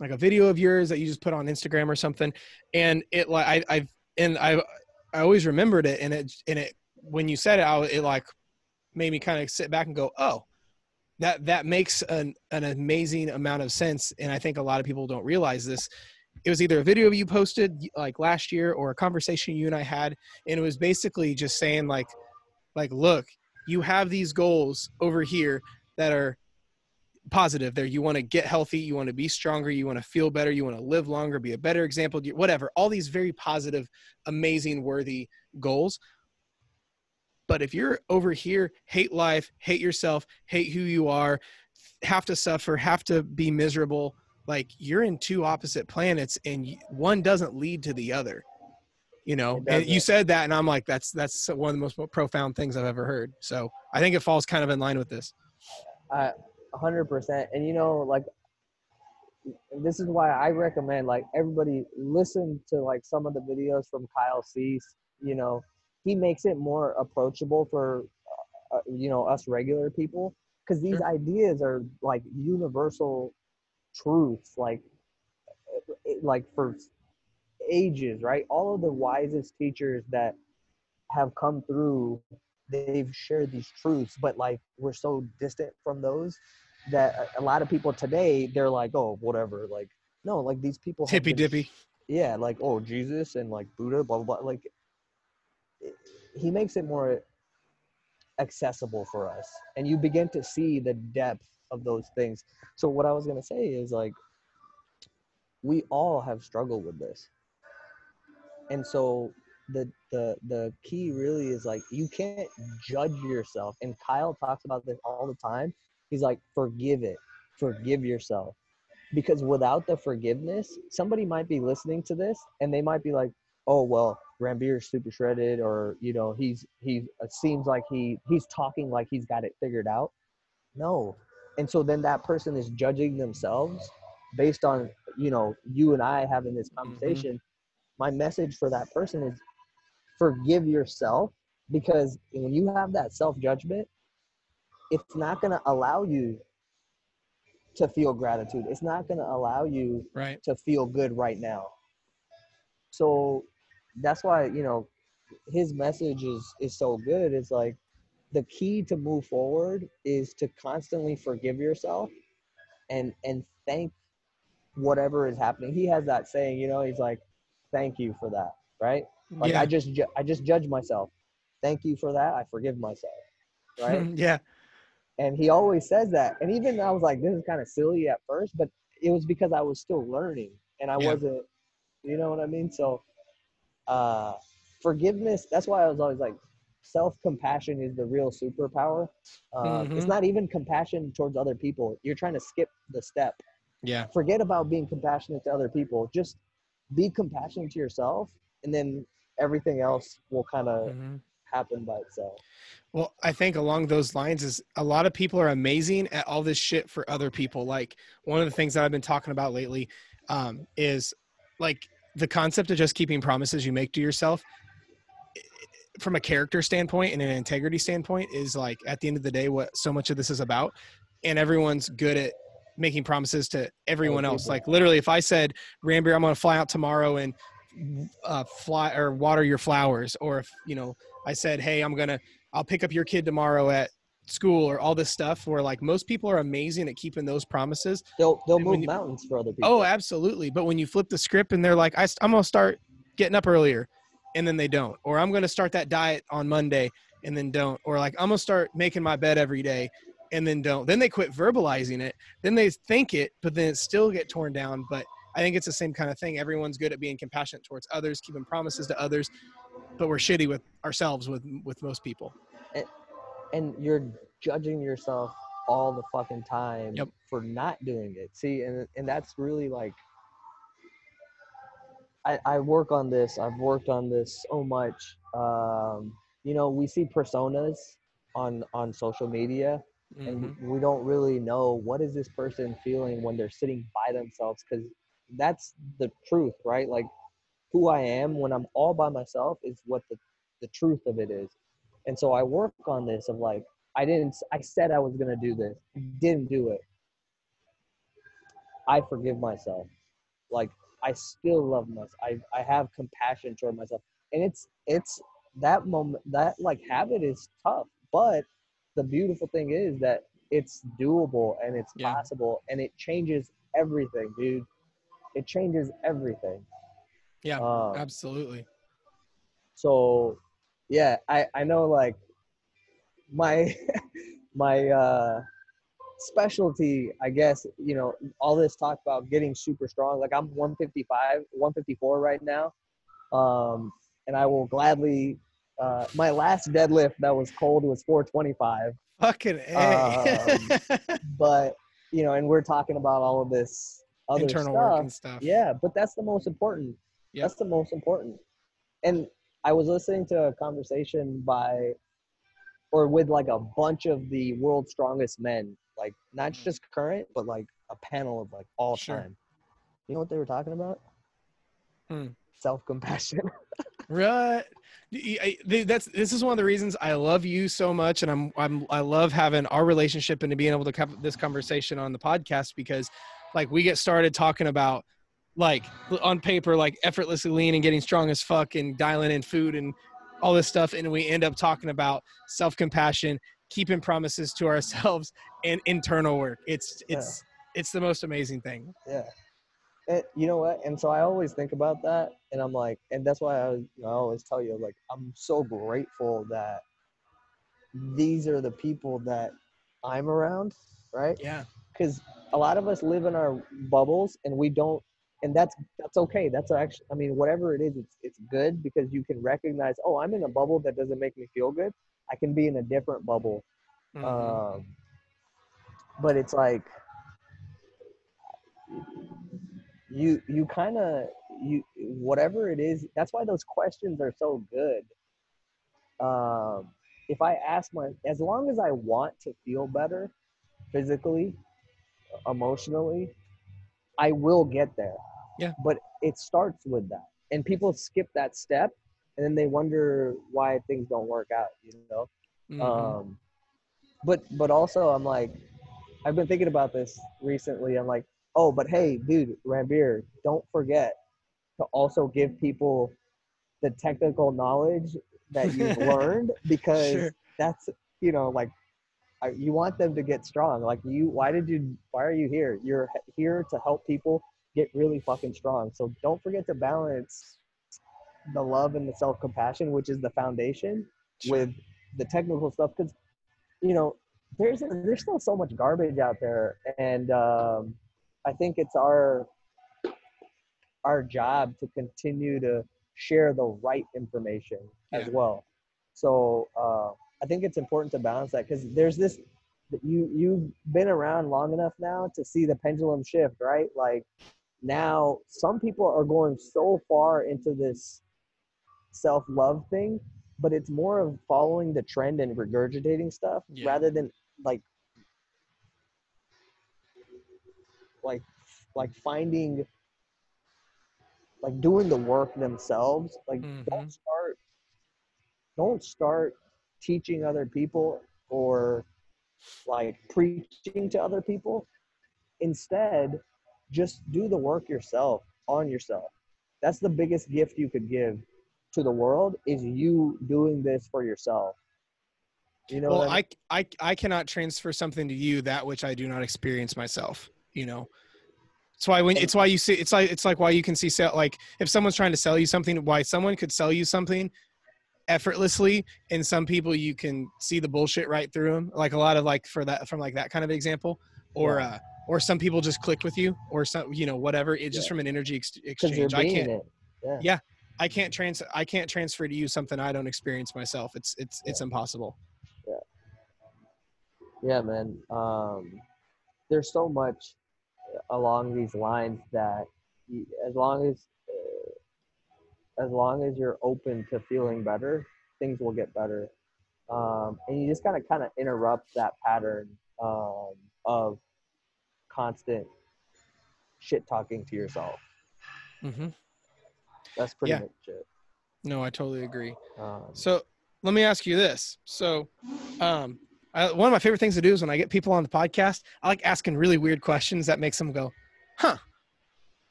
like a video of yours that you just put on Instagram or something, and it like I, I've, and I, I always remembered it, and it, and it, when you said it, I, it like made me kind of sit back and go, oh, that that makes an an amazing amount of sense, and I think a lot of people don't realize this. It was either a video you posted like last year or a conversation you and I had, and it was basically just saying like, like look, you have these goals over here that are positive there. You want to get healthy, you want to be stronger, you want to feel better, you want to live longer, be a better example, whatever. All these very positive, amazing, worthy goals. But if you're over here, hate life, hate yourself, hate who you are, have to suffer, have to be miserable, like you're in two opposite planets and one doesn't lead to the other. You know, and you said that, and I'm like, that's that's one of the most profound things I've ever heard. So I think it falls kind of in line with this. Uh, hundred percent. And you know, like this is why I recommend like everybody listen to like some of the videos from Kyle Cease. You know, he makes it more approachable for uh, uh you know us regular people because these sure. ideas are like universal truths like uh, uh, like for ages right all of the wisest teachers that have come through they've shared these truths but like we're so distant from those that a lot of people today they're like oh whatever like no like these people hippy dippy yeah like oh jesus and like buddha blah blah blah like he makes it more accessible for us and you begin to see the depth of those things. So what i was going to say is like we all have struggled with this. And so the the the key really is like you can't judge yourself and kyle talks about this all the time he's like forgive it forgive yourself because without the forgiveness somebody might be listening to this and they might be like oh well Ranbir's super shredded or you know he's he seems like he he's talking like he's got it figured out no and so then that person is judging themselves based on you know you and I having this mm-hmm. conversation mm-hmm. my message for that person is forgive yourself because when you have that self judgment it's not going to allow you to feel gratitude. It's not going to allow you right. to feel good right now. So that's why you know his message is is so good. It's like the key to move forward is to constantly forgive yourself and and thank whatever is happening. He has that saying you know he's like thank you for that right? Like yeah. i just ju- i just judge myself. Thank you for that i forgive myself (laughs) right? yeah and he always says that and even i was like this is kind of silly at first but it was because i was still learning and i yeah. wasn't you know what i mean so uh, forgiveness. That's why I was always like, self compassion is the real superpower. Uh, mm-hmm. It's not even compassion towards other people. You're trying to skip the step. Yeah. Forget about being compassionate to other people. Just be compassionate to yourself, and then everything else will kind of mm-hmm. Happen by itself. Well, I think along those lines is a lot of people are amazing at all this shit for other people. Like one of the things that I've been talking about lately um, is like the concept of just keeping promises you make to yourself from a character standpoint and an integrity standpoint is like at the end of the day what so much of this is about and everyone's good at making promises to everyone else like literally if i said Ranbir i'm going to fly out tomorrow and uh, fly or water your flowers or if you know i said hey i'm going to i'll pick up your kid tomorrow at school or all this stuff where like most people are amazing at keeping those promises. They'll they'll move you, mountains for other people. Oh absolutely. But when you flip the script and they're like I, i'm gonna start getting up earlier and then they don't. Or i'm gonna start that diet on monday and then don't. Or like i'm gonna start making my bed every day and then don't. Then they quit verbalizing it. Then they think it but then it still get torn down. But i think it's the same kind of thing everyone's good at being compassionate towards others keeping promises to others but we're shitty with ourselves with with most people and you're judging yourself all the fucking time yep. for not doing it. See, and and that's really like I, I work on this. I've worked on this so much. Um, you know, we see personas on on social media, mm-hmm. and we don't really know what is this person feeling when they're sitting by themselves because that's the truth, right? Like who I am when I'm all by myself is what the the truth of it is. And so I work on this of like, I didn't, I said I was going to do this, didn't do it. I forgive myself. Like, I still love myself. I, I have compassion toward myself. And it's, it's that moment, that like habit is tough. But the beautiful thing is that it's doable and it's yeah. possible and it changes everything, dude. It changes everything. Yeah, um, absolutely. So yeah, I I know like my (laughs) my uh specialty, I guess, you know, all this talk about getting super strong. Like I'm 155, 154 right now. Um, and I will gladly, uh, my last deadlift that was cold was 425. Fucking A. Um, (laughs) but, you know, and we're talking about all of this other Internal stuff. work and stuff. Yeah, but that's the most important. Yep. That's the most important. And I was listening to a conversation by, or with like a bunch of the world's strongest men, like not just current, but like a panel of like all Mm. Sure. time. You know what they were talking about? Hmm. Self compassion. (laughs) Right. I- That's this is one of the reasons I love you so much, and I'm I'm I love having our relationship and to being able to have this conversation on the podcast because, like, we get started talking about like on paper like effortlessly lean and getting strong as fuck and dialing in food and all this stuff, and we end up talking about self compassion, keeping promises to ourselves, and internal work. It's it's it's the most amazing thing. yeah. And you know what? And so I always think about that, and I'm like, and that's why I, you know, I always tell you, like, I'm so grateful that these are the people that I'm around, right? Yeah. Because a lot of us live in our bubbles and we don't and that's that's okay. That's actually i mean whatever it is it's it's good because you can recognize oh i'm in a bubble that doesn't make me feel good. I can be in a different bubble. Mhm. um but it's like you you kind of you whatever it is that's why those questions are so good. Um if i ask my as long as i want to feel better physically emotionally i will get there Yeah. but it starts with that and people skip that step and then they wonder why things don't work out you know Mhm. um but but also i'm like i've been thinking about this recently i'm like oh but hey dude Ranbir, don't forget to also give people the technical knowledge that you've (laughs) learned because Sure. that's you know like you want them to get strong like you why did you why are you here? You're here to help people get really fucking strong. So don't forget to balance the love and the self-compassion which is the foundation with the technical stuff because you know there's there's still so much garbage out there. And um, i think it's our our job to continue to share the right information as well. So uh, i think it's important to balance that because there's this you you've been around long enough now to see the pendulum shift right like now some people are going so far into this self-love thing but it's more of following the trend and regurgitating stuff Yeah. rather than like like like finding like doing the work themselves like Mhm. don't start don't start teaching other people or like preaching to other people. Instead just do the work yourself on yourself. That's the biggest gift you could give to the world is you doing this for yourself. You know well I mean? I, I i cannot transfer something to you that which i do not experience myself you know? It's why when it's why you see it's like it's like why you can see sell like if someone's trying to sell you something why someone could sell you something effortlessly and some people you can see the bullshit right through them like a lot of like for that from like that kind of example or Yeah. uh or some people just click with you or some you know whatever it's just from an energy ex- exchange. I can't yeah. Yeah. i can't trans i can't transfer to you something i don't experience myself. It's it's it's impossible. Yeah. Yeah man um there's so much along these lines that you, as long as as long as you're open to feeling better things will get better um and you just gotta kind of interrupt that pattern um of constant shit talking to yourself hmm that's pretty Yeah. much it no i totally agree um, So let me ask you this. So, um, I, one of my favorite things to do is when I get people on the podcast, I like asking really weird questions that makes them go, "Huh."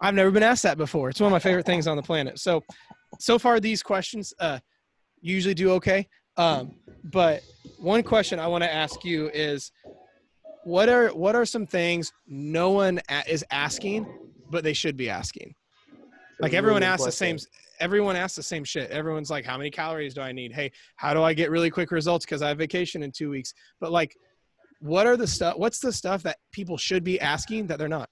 I've never been asked that before. It's one of my favorite things on the planet. So, so far these questions uh, usually do okay. Um, but one question I want to ask you is, what are what are some things no one a- is asking, but they should be asking? Like everyone asks the same everyone asks the same shit. Everyone's like, how many calories do I need? Hey, how do I get really quick results? Because I have vacation in two weeks. But like, what are the stuff what's the stuff that people should be asking that they're not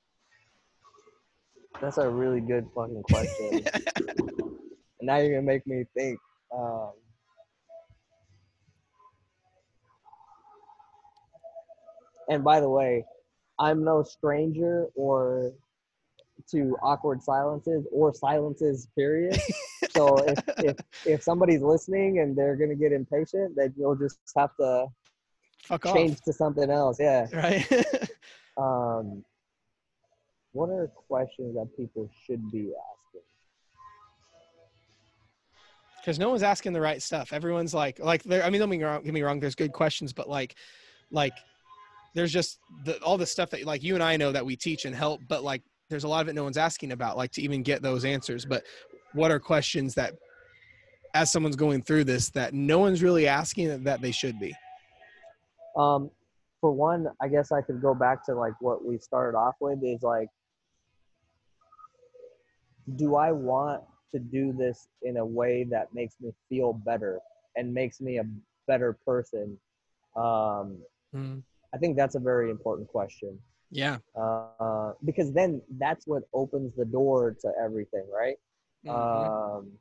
that's a really good fucking question. (laughs) And now you're gonna make me think um, and by the way i'm no stranger or to awkward silences or silences period. So if, if if somebody's listening and they're gonna get impatient then you'll just have to fuck change off to something else yeah. Right. (laughs) Um what are questions that people should be asking? Because no one's asking the right stuff. Everyone's like like i mean don't get me wrong, get me wrong there's good questions but like like there's just the, all the stuff that like you and i know that we teach and help but like there's a lot of it no one's asking about like to even get those answers. But what are questions that as someone's going through this that no one's really asking that they should be? Um, for one, I guess I could go back to like what we started off with is like, do I want to do this in a way that makes me feel better and makes me a better person? Um, Mhm. I think that's a very important question yeah uh, because then that's what opens the door to everything, right? Mhm. Um,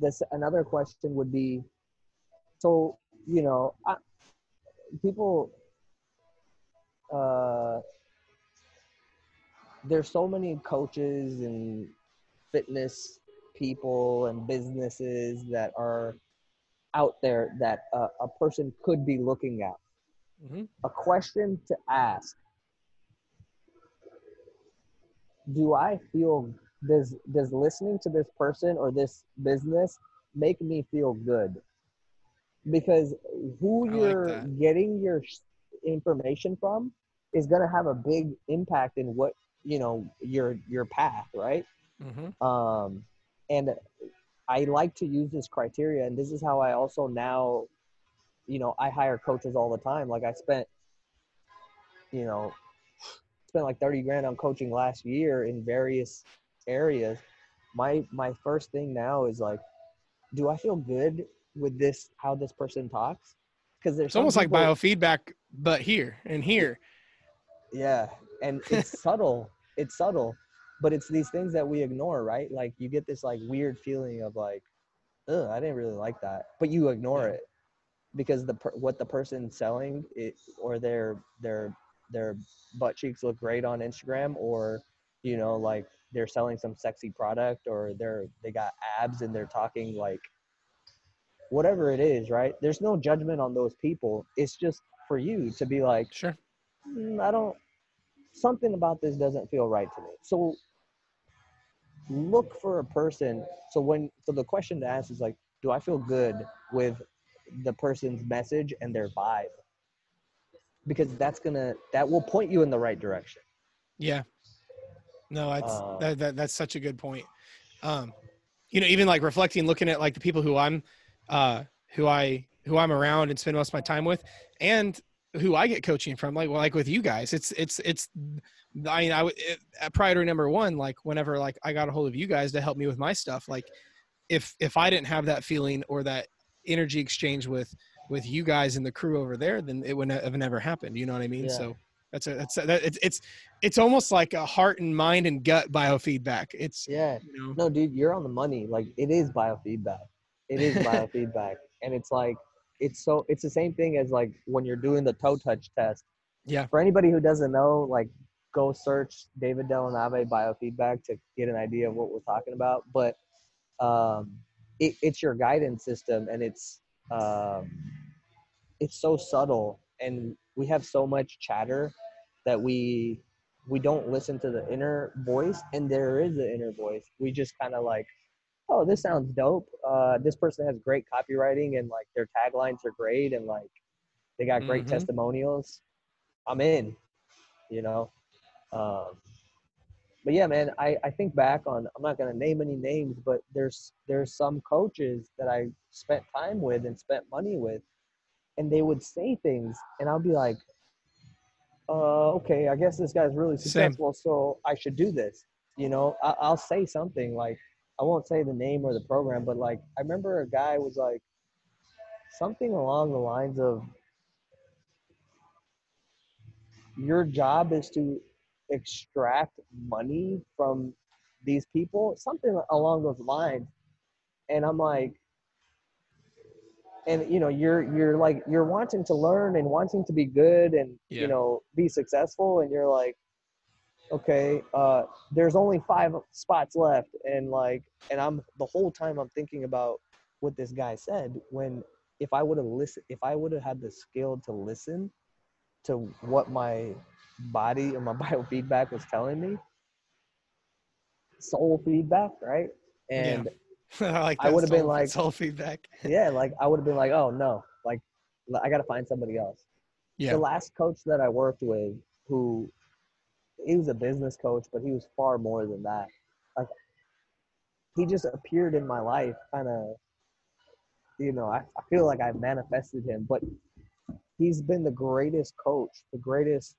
this another question would be, so you know, I, people. Uh, there's so many coaches and fitness people and businesses that are out there that uh, a person could be looking at. Mhm. A question to ask do I feel does does listening to this person or this business make me feel good? Because who I you're that. getting your information from is going to have a big impact in what you know your your path, right? Mhm. Um, and I like to use this criteria, and this is how I also now, you know, I hire coaches all the time. Like I spent, you know, spent like 30 grand on coaching last year in various areas. My my first thing now is like, do I feel good with this how this person talks? Because there's it's almost like biofeedback but here and here Yeah, and it's (laughs) subtle. It's subtle, but it's these things that we ignore, right? Like you get this like weird feeling of like, "Ugh, I didn't really like that," but you ignore Yeah. it because the per- what the person's selling it or their their their butt cheeks look great on Instagram, or you know, like they're selling some sexy product, or they're they got abs and they're talking like whatever it is, right? There's no judgment on those people. It's just for you to be like, sure "Mm, I don't, something about this doesn't feel right to me. So look for a person. So when, so the question to ask is like, do I feel good with the person's message and their vibe? Because that's gonna, that will point you in the right direction. Yeah. No, that's Um, that, that that's such a good point. Um, you know, even like reflecting, looking at like the people who I'm, uh, who I who I'm around and spend most of my time with, and who I get coaching from, like well, like with you guys, it's it's it's. I mean, I it, priority number one, like whenever like I got a hold of you guys to help me with my stuff, like if if I didn't have that feeling or that energy exchange with with you guys and the crew over there, then it would have never happened. You know what I mean? Yeah. So that's a that's a, that, it's it's it's almost like a heart and mind and gut biofeedback. It's Yeah. you know No, dude, you're on the money. Like it is biofeedback. It is (laughs) biofeedback. And it's like, it's so, it's the same thing as like when you're doing the toe touch test. Yeah. For anybody who doesn't know, like go search David Dellanave biofeedback to get an idea of what we're talking about. But um, it, it's your guidance system and it's, um, it's so subtle and we have so much chatter that we we don't listen to the inner voice and there is an inner voice we just kind of like oh this sounds dope uh, this person has great copywriting and like their taglines are great and like they got great Mhm. testimonials i'm in you know um, but yeah man I, I think back on i'm not going to name any names but there's there's some coaches that i spent time with and spent money with and they would say things and i'll be like uh, okay i guess this guy's really Same. successful so i should do this you know I, i'll say something like i won't say the name or the program but like i remember a guy was like something along the lines of your job is to extract money from these people, something along those lines. And I'm like, and you know, you're you're like you're wanting to learn and wanting to be good and Yeah. you know be successful, and you're like, okay, uh, there's only five spots left, and like, and I'm the whole time I'm thinking about what this guy said when if I would have listened, if I would have had the skill to listen to what my body and my (laughs) biofeedback was telling me, soul feedback, right? And (laughs) I like. I would've been like- soul feedback. (laughs) yeah, like I would have been like, oh no, like I got to find somebody else. Yeah. The last coach that I worked with, who he was a business coach, but he was far more than that. Like he just appeared in my life, kind of. You know, I, I feel like I manifested him, but he's been the greatest coach, the greatest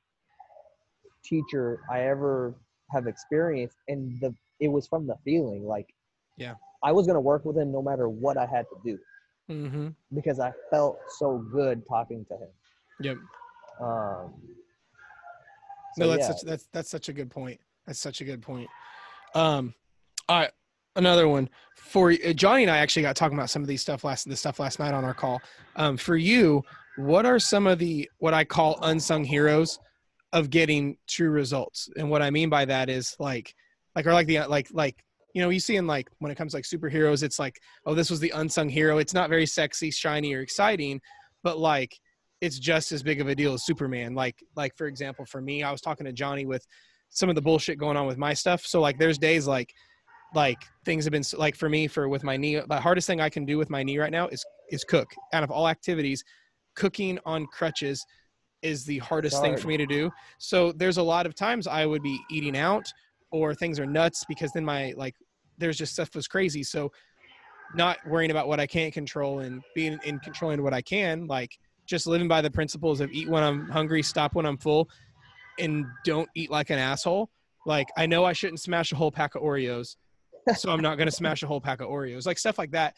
teacher I ever have experienced, and the it was from the feeling like. Yeah. I was gonna work with him no matter what I had to do Mm-hmm. because I felt so good talking to him. Yep. Um, No, that's yeah, such that's that's such a good point. That's such a good point. Um, all right, another one for uh, Johnny and I actually got talking about some of these stuff last this stuff last night on our call. Um, for you, what are some of the what I call unsung heroes of getting true results? And what I mean by that is like like or like the like like you know you see in like when it comes to like superheroes, it's like oh this was the unsung hero. It's not very sexy, shiny, or exciting, but like it's just as big of a deal as Superman. Like, like for example, for me, I was talking to Johnny with some of the bullshit going on with my stuff. So like, there's days like, like things have been like for me for with my knee. The hardest thing I can do with my knee right now is is cook. Out of all activities, cooking on crutches is the hardest thing for me to do. So there's a lot of times I would be eating out or things are nuts because then my like there's just stuff was crazy. So not worrying about what I can't control and being in controlling what I can, like just living by the principles of eat when I'm hungry, stop when I'm full, and don't eat like an asshole. Like I know I shouldn't smash a whole pack of Oreos, so I'm not gonna smash a whole pack of Oreos. Like stuff like that.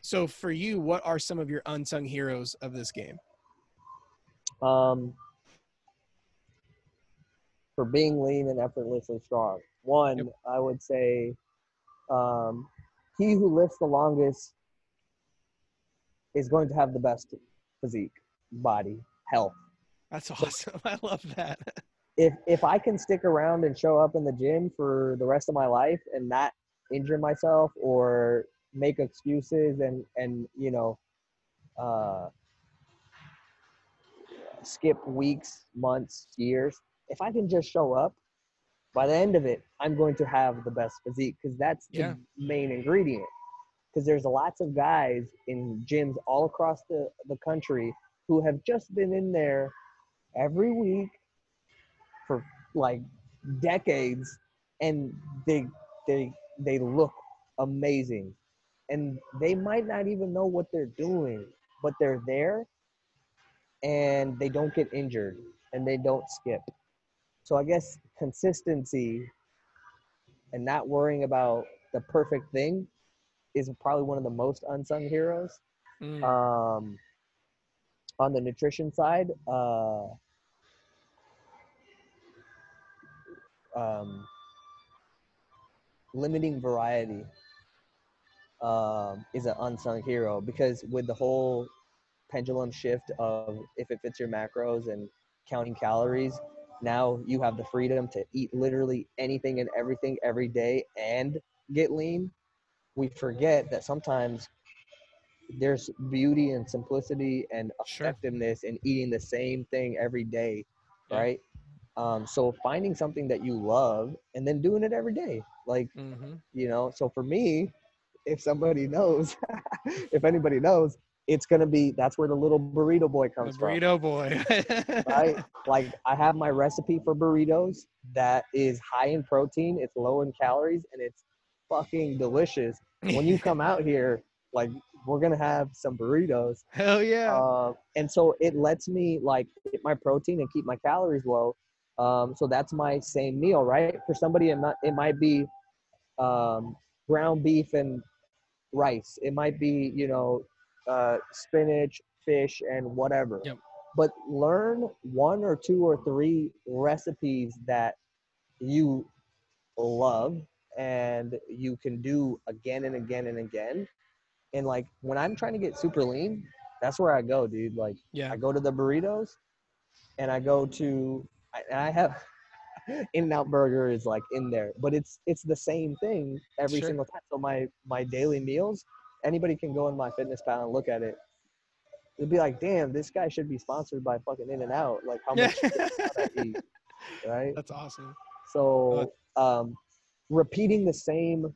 So for you, what are some of your unsung heroes of this game? um, for being lean and effortlessly strong. One, Yep. I would say, um, he who lifts the longest is going to have the best physique, body, health. That's awesome. (laughs) I love that. if if I can stick around and show up in the gym for the rest of my life and not injure myself or make excuses and and you know uh, skip weeks, months, years, if I can just show up, by the end of it, I'm going to have the best physique because that's the Yeah. main ingredient. Because there's lots of guys in gyms all across the, the country who have just been in there every week for like decades and they they they look amazing. And they might not even know what they're doing but they're there and they don't get injured and they don't skip. So i guess consistency and not worrying about the perfect thing is probably one of the most unsung heroes Mm, um, on the nutrition side, uh, um, limiting variety um, is an unsung hero because with the whole pendulum shift of if it fits your macros and counting calories, now you have the freedom to eat literally anything and everything every day and get lean. We forget that sometimes there's beauty and simplicity and Sure. effectiveness in eating the same thing every day, Yeah. right? Um, so finding something that you love and then doing it every day, like mhm. you know. So for me, if somebody knows, (laughs) if anybody knows, it's gonna be that's where the little burrito boy The comes from burrito boy. right? (laughs) like I have my recipe for burritos that is high in protein, it's low in calories, and it's fucking delicious. When you come out (laughs) here, like we're gonna have some burritos, Hell yeah. uh, and so it lets me like get my protein and keep my calories low. Um, so that's my same meal, right? For somebody, it might it might be um, ground beef and rice. It might be you know uh, spinach, fish, and whatever. Yep. but learn one or two or three recipes that you love and you can do again and again and again. And like when I'm trying to get super lean, that's where I go, dude. Like Yeah. I go to the burritos and I go to I, and I have (laughs) In-N-Out Burger is like in there, but it's it's the same thing every Sure. single time. So my my daily meals, anybody can go in MyFitnessPal and look at it. It'd be like, damn, this guy should be sponsored by fucking In-N-Out. Like how much (laughs) that eat, right? That's awesome. So um, repeating the same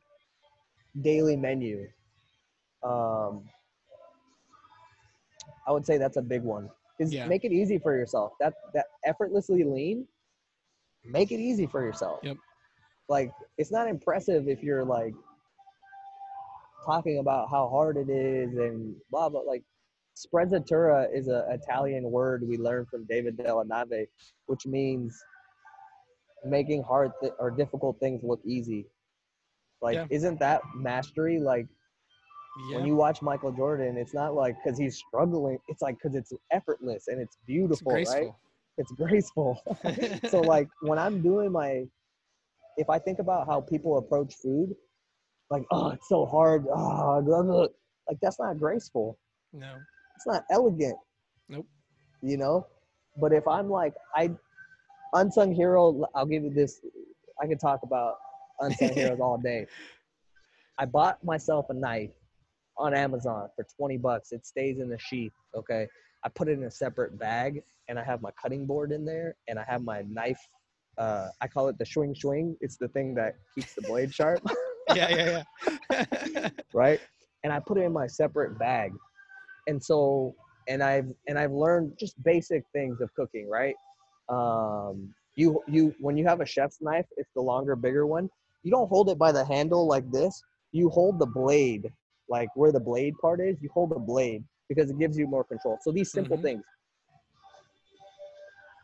daily menu, um, I would say that's a big one. Is Yeah. make it easy for yourself. That that effortlessly lean, make it easy for yourself. Yep. Like it's not impressive if you're like talking about how hard it is and blah blah. Like sprezzatura is an Italian word we learned from David Dellanave, which means making hard th- or difficult things look easy. Like, Yeah. isn't that mastery? Like, Yeah. when you watch Michael Jordan, it's not like because he's struggling. It's like because it's effortless and it's It's beautiful, right? graceful. It's graceful. (laughs) so, (laughs) like, when I'm doing my, if I think about how people approach food, like, oh, it's so hard. Oh, blah, blah," like that's not graceful. no. It's not elegant. Nope. You know, but if I'm like I, unsung hero, I'll give you this. I could talk about unsung heroes (laughs) all day. I bought myself a knife on Amazon for 20 bucks. It stays in the sheath. Okay. I put it in a separate bag and I have my cutting board in there and I have my knife. Uh, I call it the swing swing. It's the thing that keeps the blade sharp. (laughs) Yeah, yeah, yeah. (laughs) right? And I put it in my separate bag. And so and I've and I've learned just basic things of cooking, right? Um you you when you have a chef's knife, it's the longer, bigger one. You don't hold it by the handle like this. You hold the blade, like where the blade part is, you hold the blade because it gives you more control. So these simple Mhm. things.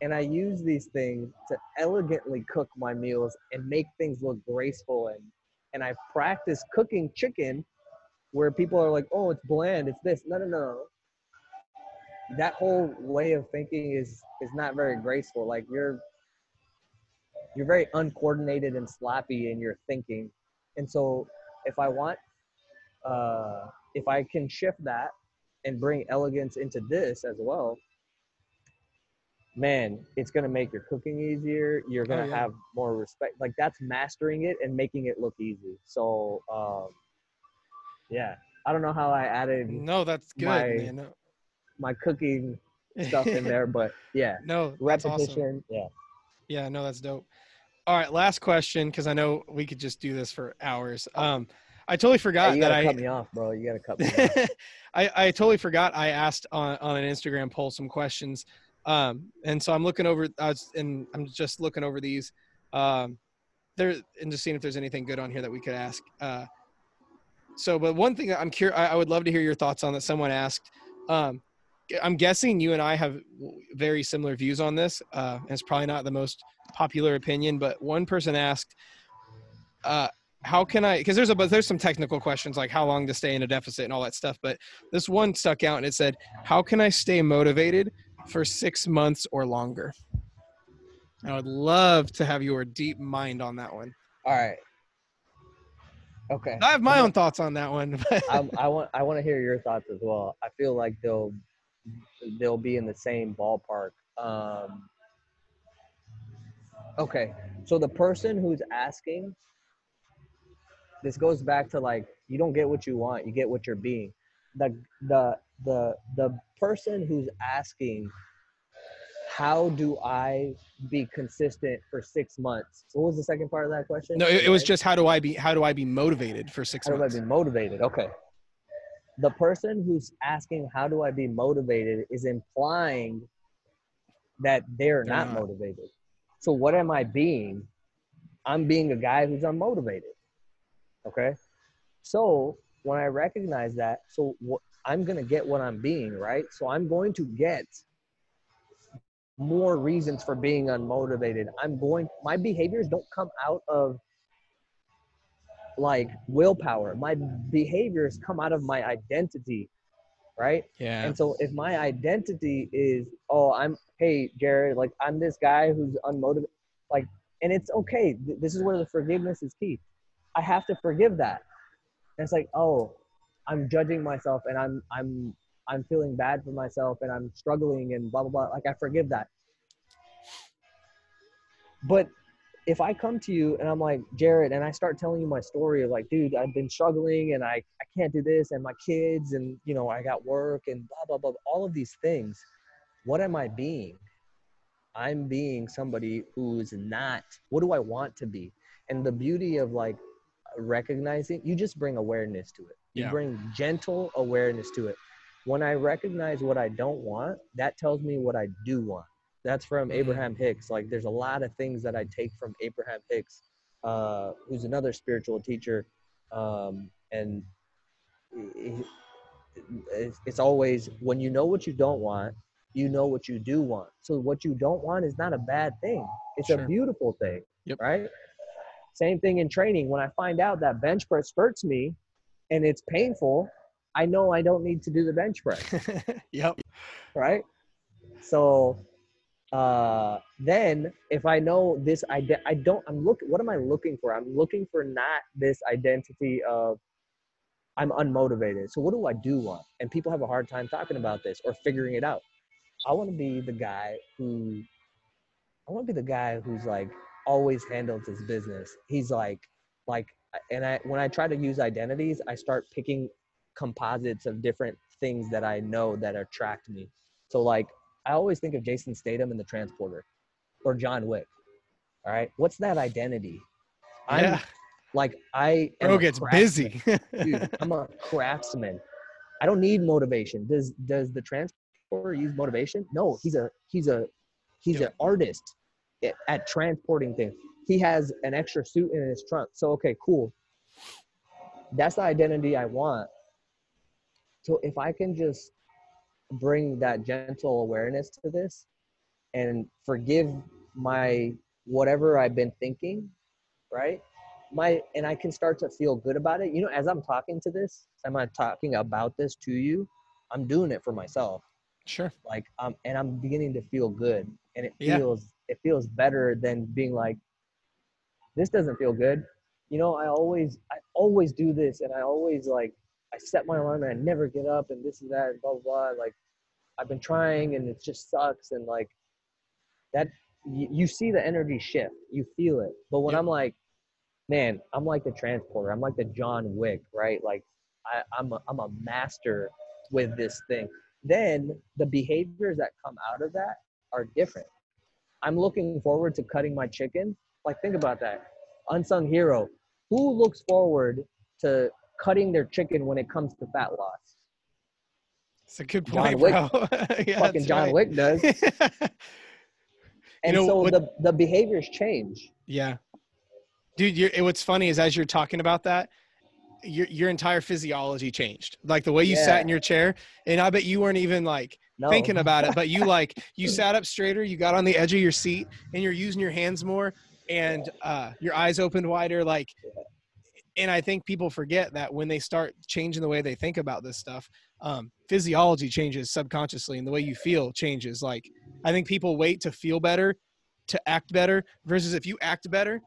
And I use these things to elegantly cook my meals and make things look graceful and and I practice cooking chicken where people are like, oh, it's bland, it's this. No, no, no. That whole way of thinking is is not very graceful. Like you're you're very uncoordinated and sloppy in your thinking. And so if I want uh if I can shift that and bring elegance into this as well, man, it's gonna make your cooking easier. You're gonna Oh, yeah. have more respect. Like that's mastering it and making it look easy. So um yeah. I don't know how I added no, that's good, My- man. My cooking stuff in there, but (laughs) yeah. no, that's awesome. Repetition. Yeah. Yeah, no, that's dope. All right, last question because I know we could just do this for hours. Um, I totally forgot you that I, cut me off, bro. You gotta cut me off. (laughs) I I totally forgot I asked on on an Instagram poll some questions. Um, and so I'm looking over, I was, and I'm just looking over these, um, there and just seeing if there's anything good on here that we could ask. Uh, so, but one thing I'm curious, I, I would love to hear your thoughts on that. Someone asked, um, I'm guessing you and I have very similar views on this. Uh, it's probably not the most popular opinion, but one person asked, uh, how can I? Because there's a but there's some technical questions like how long to stay in a deficit and all that stuff. But this one stuck out and it said, "How can I stay motivated for six months or longer?" And I would love to have your deep mind on that one. All right. Okay. I have my own thoughts on that one. (laughs) But I, I want I want to hear your thoughts as well. I feel like they'll they'll be in the same ballpark. Um, okay, so the person who's asking, this goes back to like you don't get what you want, you get what you're being. The the the the person who's asking, how do I be consistent for six months? What was the second part of that question? no, it, it was just how do I be how do I be motivated for six how do I months? be motivated? Okay. The person who's asking how do I be motivated is implying that they're They're not not. motivated. So what am I being? I'm being a guy who's unmotivated. Okay? So when I recognize that, so what I'm going to get what I'm being, right? So I'm going to get more reasons for being unmotivated. I'm going my behaviors don't come out of like willpower. My behaviors come out of my identity. right? Yeah. And so if my identity is, oh, I'm, hey, Jared, like I'm this guy who's unmotivated, like, and it's okay. This is where the forgiveness is key. I have to forgive that. And it's like, oh, I'm judging myself and I'm, I'm, I'm feeling bad for myself and I'm struggling and blah, blah, blah. Like I forgive that. But if I come to you and I'm like, Jared, and I start telling you my story of like, dude, I've been struggling and I, I can't do this and my kids and, you know, I got work and blah, blah, blah, all of these things. What am I being? I'm being somebody who's not, what do I want to be? And the beauty of like recognizing, you just bring awareness to it. You Yeah. bring gentle awareness to it. When I recognize what I don't want, that tells me what I do want that's from Mhm. Abraham Hicks. Like there's a lot of things that I take from Abraham Hicks, uh, who's another spiritual teacher. Um, and it's, it's always when you know what you don't want, you know what you do want. So what you don't want is not a bad thing. It's Sure. a beautiful thing, Yep. right? Same thing in training. When I find out that bench press hurts me and it's painful, I know I don't need to do the bench press (laughs) yep. right? So uh, then if I know this, ide- I don't, I'm looking, what am I looking for? I'm looking for not this identity of I'm unmotivated. So what do I do want? And people have a hard time talking about this or figuring it out. I want to be the guy who, I want to be the guy who's like always handles his business. He's like, like, and I, when I try to use identities, I start picking composites of different things that I know that attract me. So like I always think of Jason Statham in the Transporter or John Wick. All right. What's that identity? I'm Yeah. like I Bro gets busy. Dude, I'm a craftsman. I don't need motivation. Does does the transporter use motivation? No, he's a he's a he's Yeah. an artist at, at transporting things. He has an extra suit in his trunk. So okay, cool. That's the identity I want. So if I can just bring that gentle awareness to this and forgive my whatever I've been thinking, right? My and I can start to feel good about it. You know, as I'm talking to this, as I'm talking about this to you, I'm doing it for myself. sure. Like um and I'm beginning to feel good. And it Yeah. feels it feels better than being like, this doesn't feel good. You know, I always I always do this and I always like I set my alarm and I never get up and this and that and blah blah blah. Like I've been trying and it just sucks and like that you, you see the energy shift, you feel it. But when Yep. I'm like, man, I'm like the transporter, I'm like the John Wick, right? Like I, I'm a, I'm a master with this thing. Then the behaviors that come out of that are different. I'm looking forward to cutting my chicken. Like think about that. Unsung hero. Who looks forward to cutting their chicken when it comes to fat loss? It's a good John point, Wick. bro. (laughs) yeah, Fucking John right. Wick does. (laughs) And know so what- the, the behaviors change. Yeah, dude. You're, what's funny is as you're talking about that, your your entire physiology changed. Like the way you sat in your chair, and I bet you weren't even like No. thinking about it, but you (laughs) like you sat up straighter, you got on the edge of your seat, and you're using your hands more, and uh, your eyes opened wider. Like, and I think people forget that when they start changing the way they think about this stuff, um, physiology changes subconsciously, and the way you feel changes. Like, I think people wait to feel better, to act better, versus if you act better,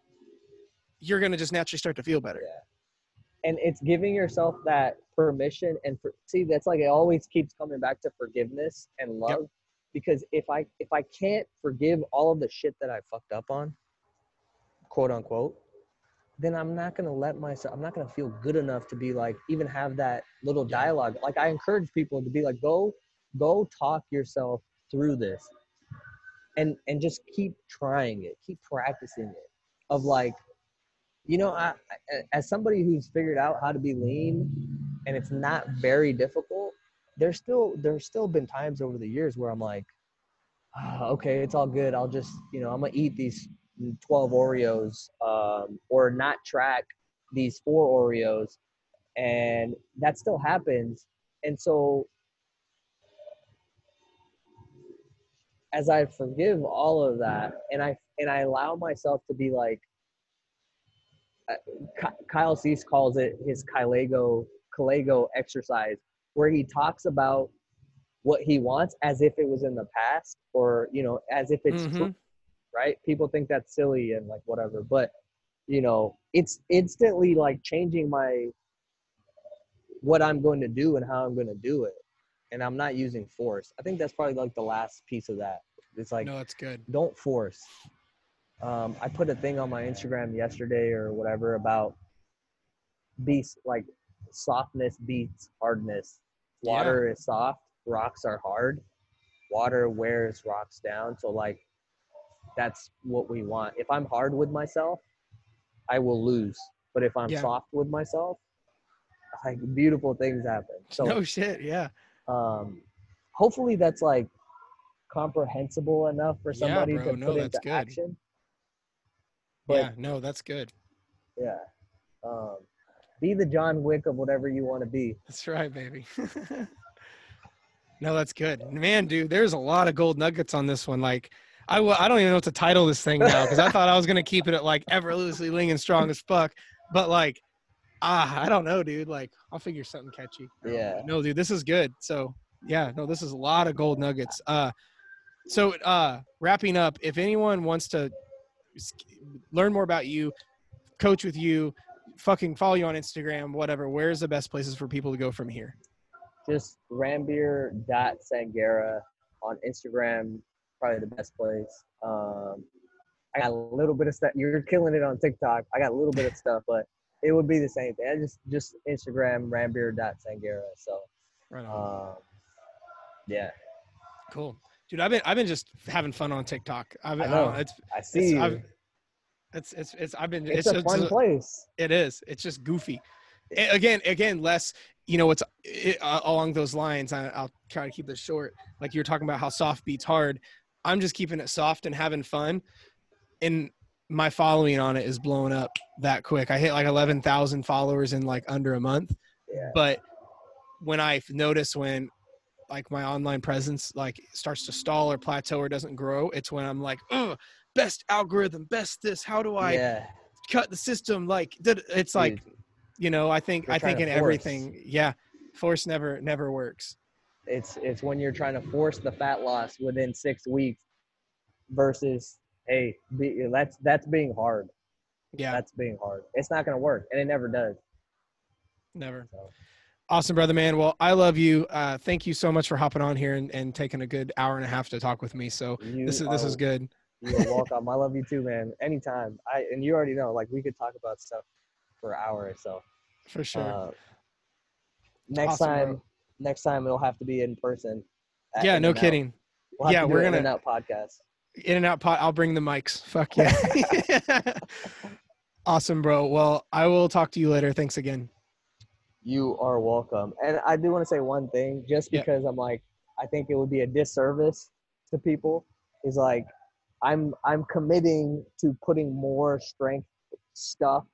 you're gonna just naturally start to feel better. Yeah. and it's giving yourself that permission and for, see that's like it always keeps coming back to forgiveness and love because if i if i can't forgive all of the shit that i fucked up on quote unquote then i'm not going to let myself i'm not going to feel good enough to be like even have that little dialogue like i encourage people to be like go go talk yourself through this and and just keep trying it keep practicing it of like you know, I, as somebody who's figured out how to be lean, and it's not very difficult. There's still there's still been times over the years where I'm like, ah, okay, it's all good. I'll just you know I'm gonna eat these 12 Oreos, um, or not track these four Oreos, and that still happens. And so, as I forgive all of that, and I and I allow myself to be like. Kyle Cease calls it his Kylego Kylego exercise, where he talks about what he wants as if it was in the past or you know as if it's Mhm. true right people think that's silly and like whatever but you know it's instantly like changing my what i'm going to do and how i'm going to do it and i'm not using force i think that's probably like the last piece of that it's like no, it's good. don't force. Um, I put a thing on my Instagram yesterday or whatever about beats like softness beats hardness. Water is soft, rocks are hard. Water wears rocks down. So like that's what we want. If I'm hard with myself, I will lose. But if I'm Yeah. soft with myself, like beautiful things happen. So no shit. Yeah. um, hopefully that's like comprehensible enough for Yeah, somebody bro. to No, put into good. action. But yeah. No, that's good. yeah, um, be the John Wick of whatever you want to be. That's right, baby. (laughs) no, that's good, man, dude. There's a lot of gold nuggets on this one. Like, I w- I don't even know what to title this thing now because I thought I was gonna keep it at like effortlessly ling and strong as fuck, but like, ah, I don't know, dude. Like, I'll figure something catchy. I don't know. Yeah. No, dude, this is good. So yeah, no, this is a lot of gold nuggets. Uh, so uh, wrapping up, if anyone wants to learn more about you, coach with you, fucking follow you on Instagram, whatever, where's the best places for people to go from here? Just Ranbir.Sanghera on Instagram, probably the best place. Um, I got a little bit of stuff. You're killing it on TikTok. I got a little bit of stuff, but it would be the same thing. I just just Instagram Ranbir.Sanghera. So Right on. um, yeah, cool. Dude, I've been I've been just having fun on TikTok. I've, I I know. It's I it's, see. you. I've, it's it's it's I've been it's, a fun place. It is. It's just goofy. A- Again, again, less. You know, it's it, uh, along those lines. I, I'll try to keep this short. Like you're talking about how soft beats hard. I'm just keeping it soft and having fun, and my following on it is blowing up that quick. I hit like 11,000 followers in like under a month. Yeah. But when I notice when like my online presence like starts to stall or plateau or doesn't grow, it's when I'm like, oh, best algorithm, best this. How do I yeah. cut the system? Like, it's like Dude, you know i think i think in force. everything yeah force never never works it's it's when you're trying to force the fat loss within six weeks versus hey be, that's that's being hard. Yeah. That's being hard. It's not going to work and it never does. Never. So. Awesome brother man. Well i love you. Uh thank you so much for hopping on here and, and taking a good hour and a half to talk with me. So you this is this is good. You're welcome. I love you too man. Anytime. I and you already know like we could talk about stuff for an hour or so for sure. uh, next Awesome, time bro. Next time it'll have to be in person. Uh, yeah In no kidding. We'll Yeah, to do we're gonna- In and out podcast. In-N-Out pot i'll bring the mics. Fuck yeah. (laughs) Awesome bro. Well i will talk to you later. Thanks again. You are welcome. And I do want to say one thing, just Yeah. because I'm like, I think it would be a disservice to people. Is like, I'm I'm committing to putting more strength stuff,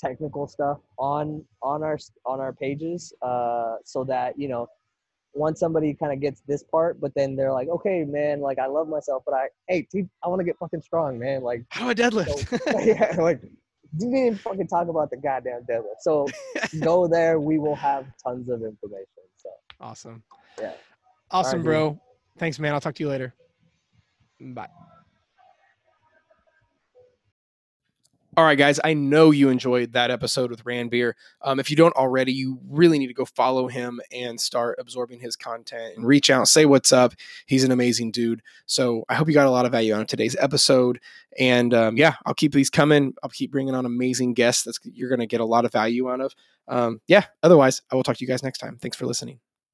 technical stuff on on our on our pages, uh, so that you know, once somebody kind of gets this part, but then they're like, okay, man, like I love myself, but I hey, dude, I want to get fucking strong, man. Like how i deadlift (laughs) (laughs) yeah, like you didn't even fucking talk about the goddamn deadlift. So (laughs) go there. We will have tons of information. So awesome Yeah. awesome dude. bro thanks man i'll talk to you later bye All right, guys. I know you enjoyed that episode with Ranbir. Um, if you don't already, you really need to go follow him and start absorbing his content and reach out, say what's up. He's an amazing dude. So I hope you got a lot of value out of today's episode. And um, yeah, I'll keep these coming. I'll keep bringing on amazing guests. That's you're going to get a lot of value out of. Um, yeah. Otherwise, I will talk to you guys next time. Thanks for listening.